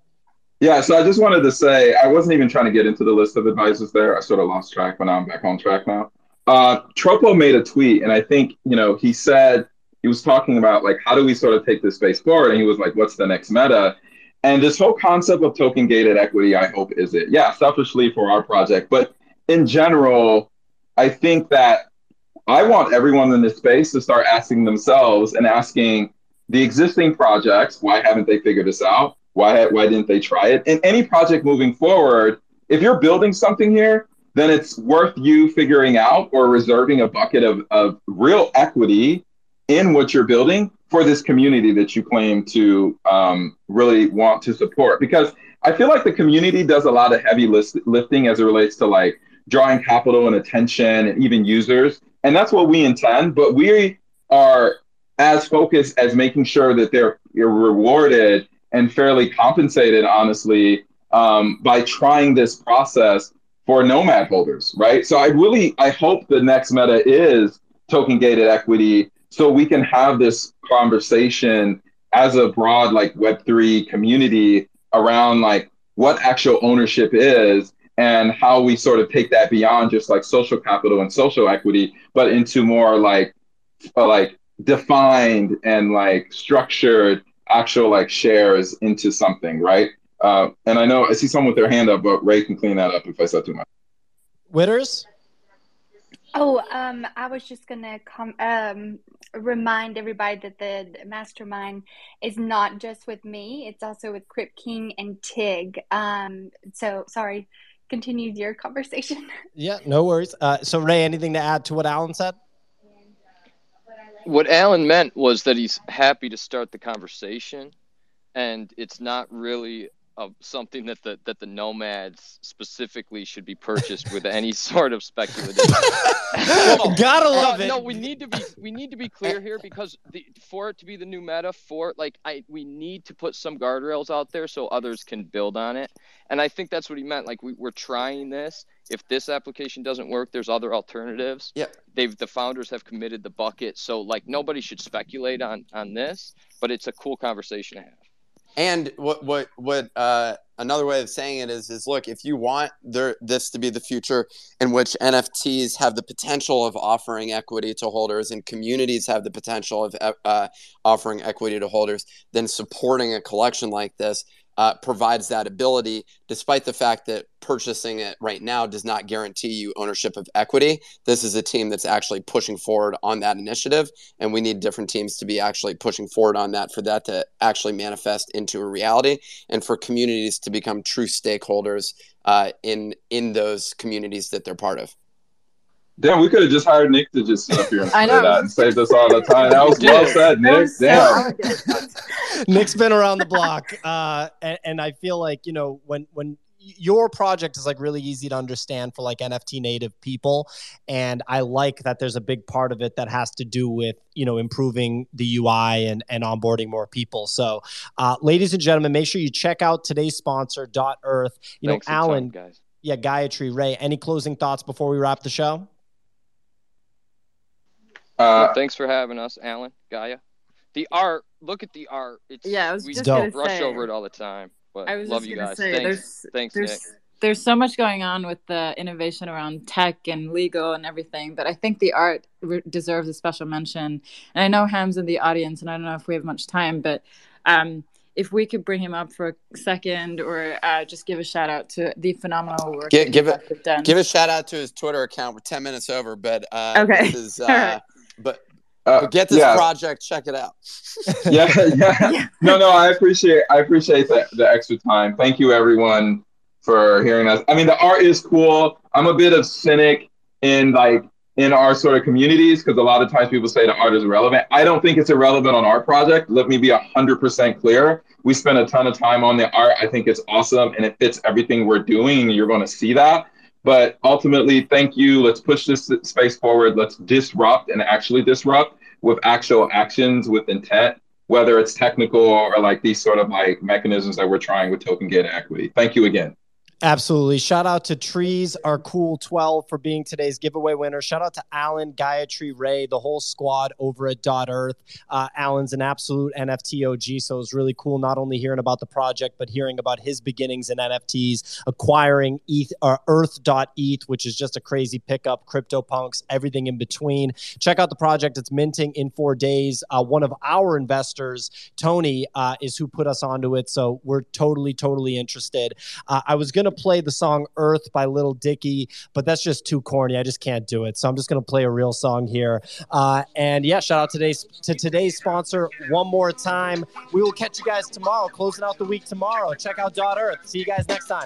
Yeah, so I just wanted to say I wasn't even trying to get into the list of advisors there. I sort of lost track, but now I'm back on track now. Uh, Tropo made a tweet, and I think you know he said he was talking about like how do we sort of take this space forward, and he was like, "What's the next meta?" And this whole concept of token gated equity, I hope, is it? Yeah, selfishly for our project, but in general, I think that I want everyone in this space to start asking themselves and asking the existing projects, why haven't they figured this out? Why, why didn't they try it? And any project moving forward, if you're building something here, then it's worth you figuring out or reserving a bucket of, of real equity in what you're building for this community that you claim to um, really want to support. Because I feel like the community does a lot of heavy list- lifting as it relates to like drawing capital and attention and even users. And that's what we intend. But we are as focused as making sure that they're, rewarded and fairly compensated, honestly, um, by trying this process for nomad holders, right? So I really, I hope the next meta is token gated equity so we can have this conversation as a broad like web3 community around like what actual ownership is and how we sort of take that beyond just like social capital and social equity but into more like uh, like defined and like structured actual like shares into something right uh, and i know i see someone with their hand up but ray can clean that up if i said too much Witters? Oh, um, I was just gonna com um, remind everybody that the mastermind is not just with me; it's also with Crip King and Tig. Um, so sorry, continue your conversation. Yeah, no worries. Uh, so, Ray, anything to add to what Alan said? What Alan meant was that he's happy to start the conversation, and it's not really of something that the that the nomads specifically should be purchased with any sort of speculative. Gotta uh, love no, it. No, we need to be we need to be clear here because the, for it to be the new meta, for like I we need to put some guardrails out there so others can build on it. And I think that's what he meant. Like we, we're trying this. If this application doesn't work, there's other alternatives. Yeah. They've the founders have committed the bucket, so like nobody should speculate on on this, but it's a cool conversation to have. And what what what uh, another way of saying it is is look if you want there this to be the future in which NFTs have the potential of offering equity to holders and communities have the potential of uh, offering equity to holders, then supporting a collection like this uh, provides that ability, despite the fact that purchasing it right now does not guarantee you ownership of equity. This is a team that's actually pushing forward on that initiative, and we need different teams to be actually pushing forward on that for that to actually manifest into a reality, and for communities to become true stakeholders uh, in in those communities that they're part of. Damn, we could have just hired Nick to just sit up here and I say know. that and saved us all the time. That was well said, Nick. Damn. Nick's been around the block, uh, and, and I feel like you know when when your project is like really easy to understand for like NFT native people, and I like that there's a big part of it that has to do with you know improving the UI and and onboarding more people. So, uh, ladies and gentlemen, make sure you check out today's sponsor, Dot Earth. You Thanks know, ton, Alan, guys. yeah, Gayatri, Ray. Any closing thoughts before we wrap the show? Uh, Thanks for having us, Alan, Gaia. The art, look at the art. It's Yeah, I was we just gonna brush say- over it all the time. But I was love just you gonna guys. say Thanks, there's thanks, there's Nick. there's so much going on with the innovation around tech and legal and everything, but I think the art re- deserves a special mention. And I know Ham's in the audience, and I don't know if we have much time, but um, if we could bring him up for a second, or uh, just give a shout out to the phenomenal work. Give, that give you it guys have done. give a shout out to his Twitter account. We're ten minutes over, but uh, Okay. this is uh, right. But Uh, but get this yeah. project. Check it out. yeah, yeah. No, no, I appreciate I appreciate the, the extra time. Thank you everyone for hearing us. I mean, the art is cool. I'm a bit of cynic in like in our sort of communities because a lot of times people say the art is irrelevant. I don't think it's irrelevant on our project. Let me be hundred percent clear. We spend a ton of time on the art. I think it's awesome and it fits everything we're doing. And you're going to see that. But ultimately, thank you. Let's push this space forward. Let's disrupt and actually disrupt with actual actions with intent, whether it's technical or like these sort of like mechanisms that we're trying with token gate equity. Thank you again. Absolutely. Shout out to Trees, our cool 12 for being today's giveaway winner. Shout out to Alan, Gayatri, Ray, the whole squad over at Dot Earth. Uh, Alan's an absolute NFT OG, so it was really cool not only hearing about the project, but hearing about his beginnings in NFTs, acquiring ETH or Earth.eth, which is just a crazy pickup, CryptoPunks, everything in between. Check out the project. It's minting in four days. Uh, one of our investors, Tony, uh, is who put us onto it. So we're totally, totally interested. Uh, I was going to play the song Earth by Lil Dicky, but that's just too corny. I just can't do it. So I'm just going to play a real song here. Uh, and yeah, shout out today's, to today's sponsor one more time. We will catch you guys tomorrow, closing out the week tomorrow. Check out Dot Earth. See you guys next time.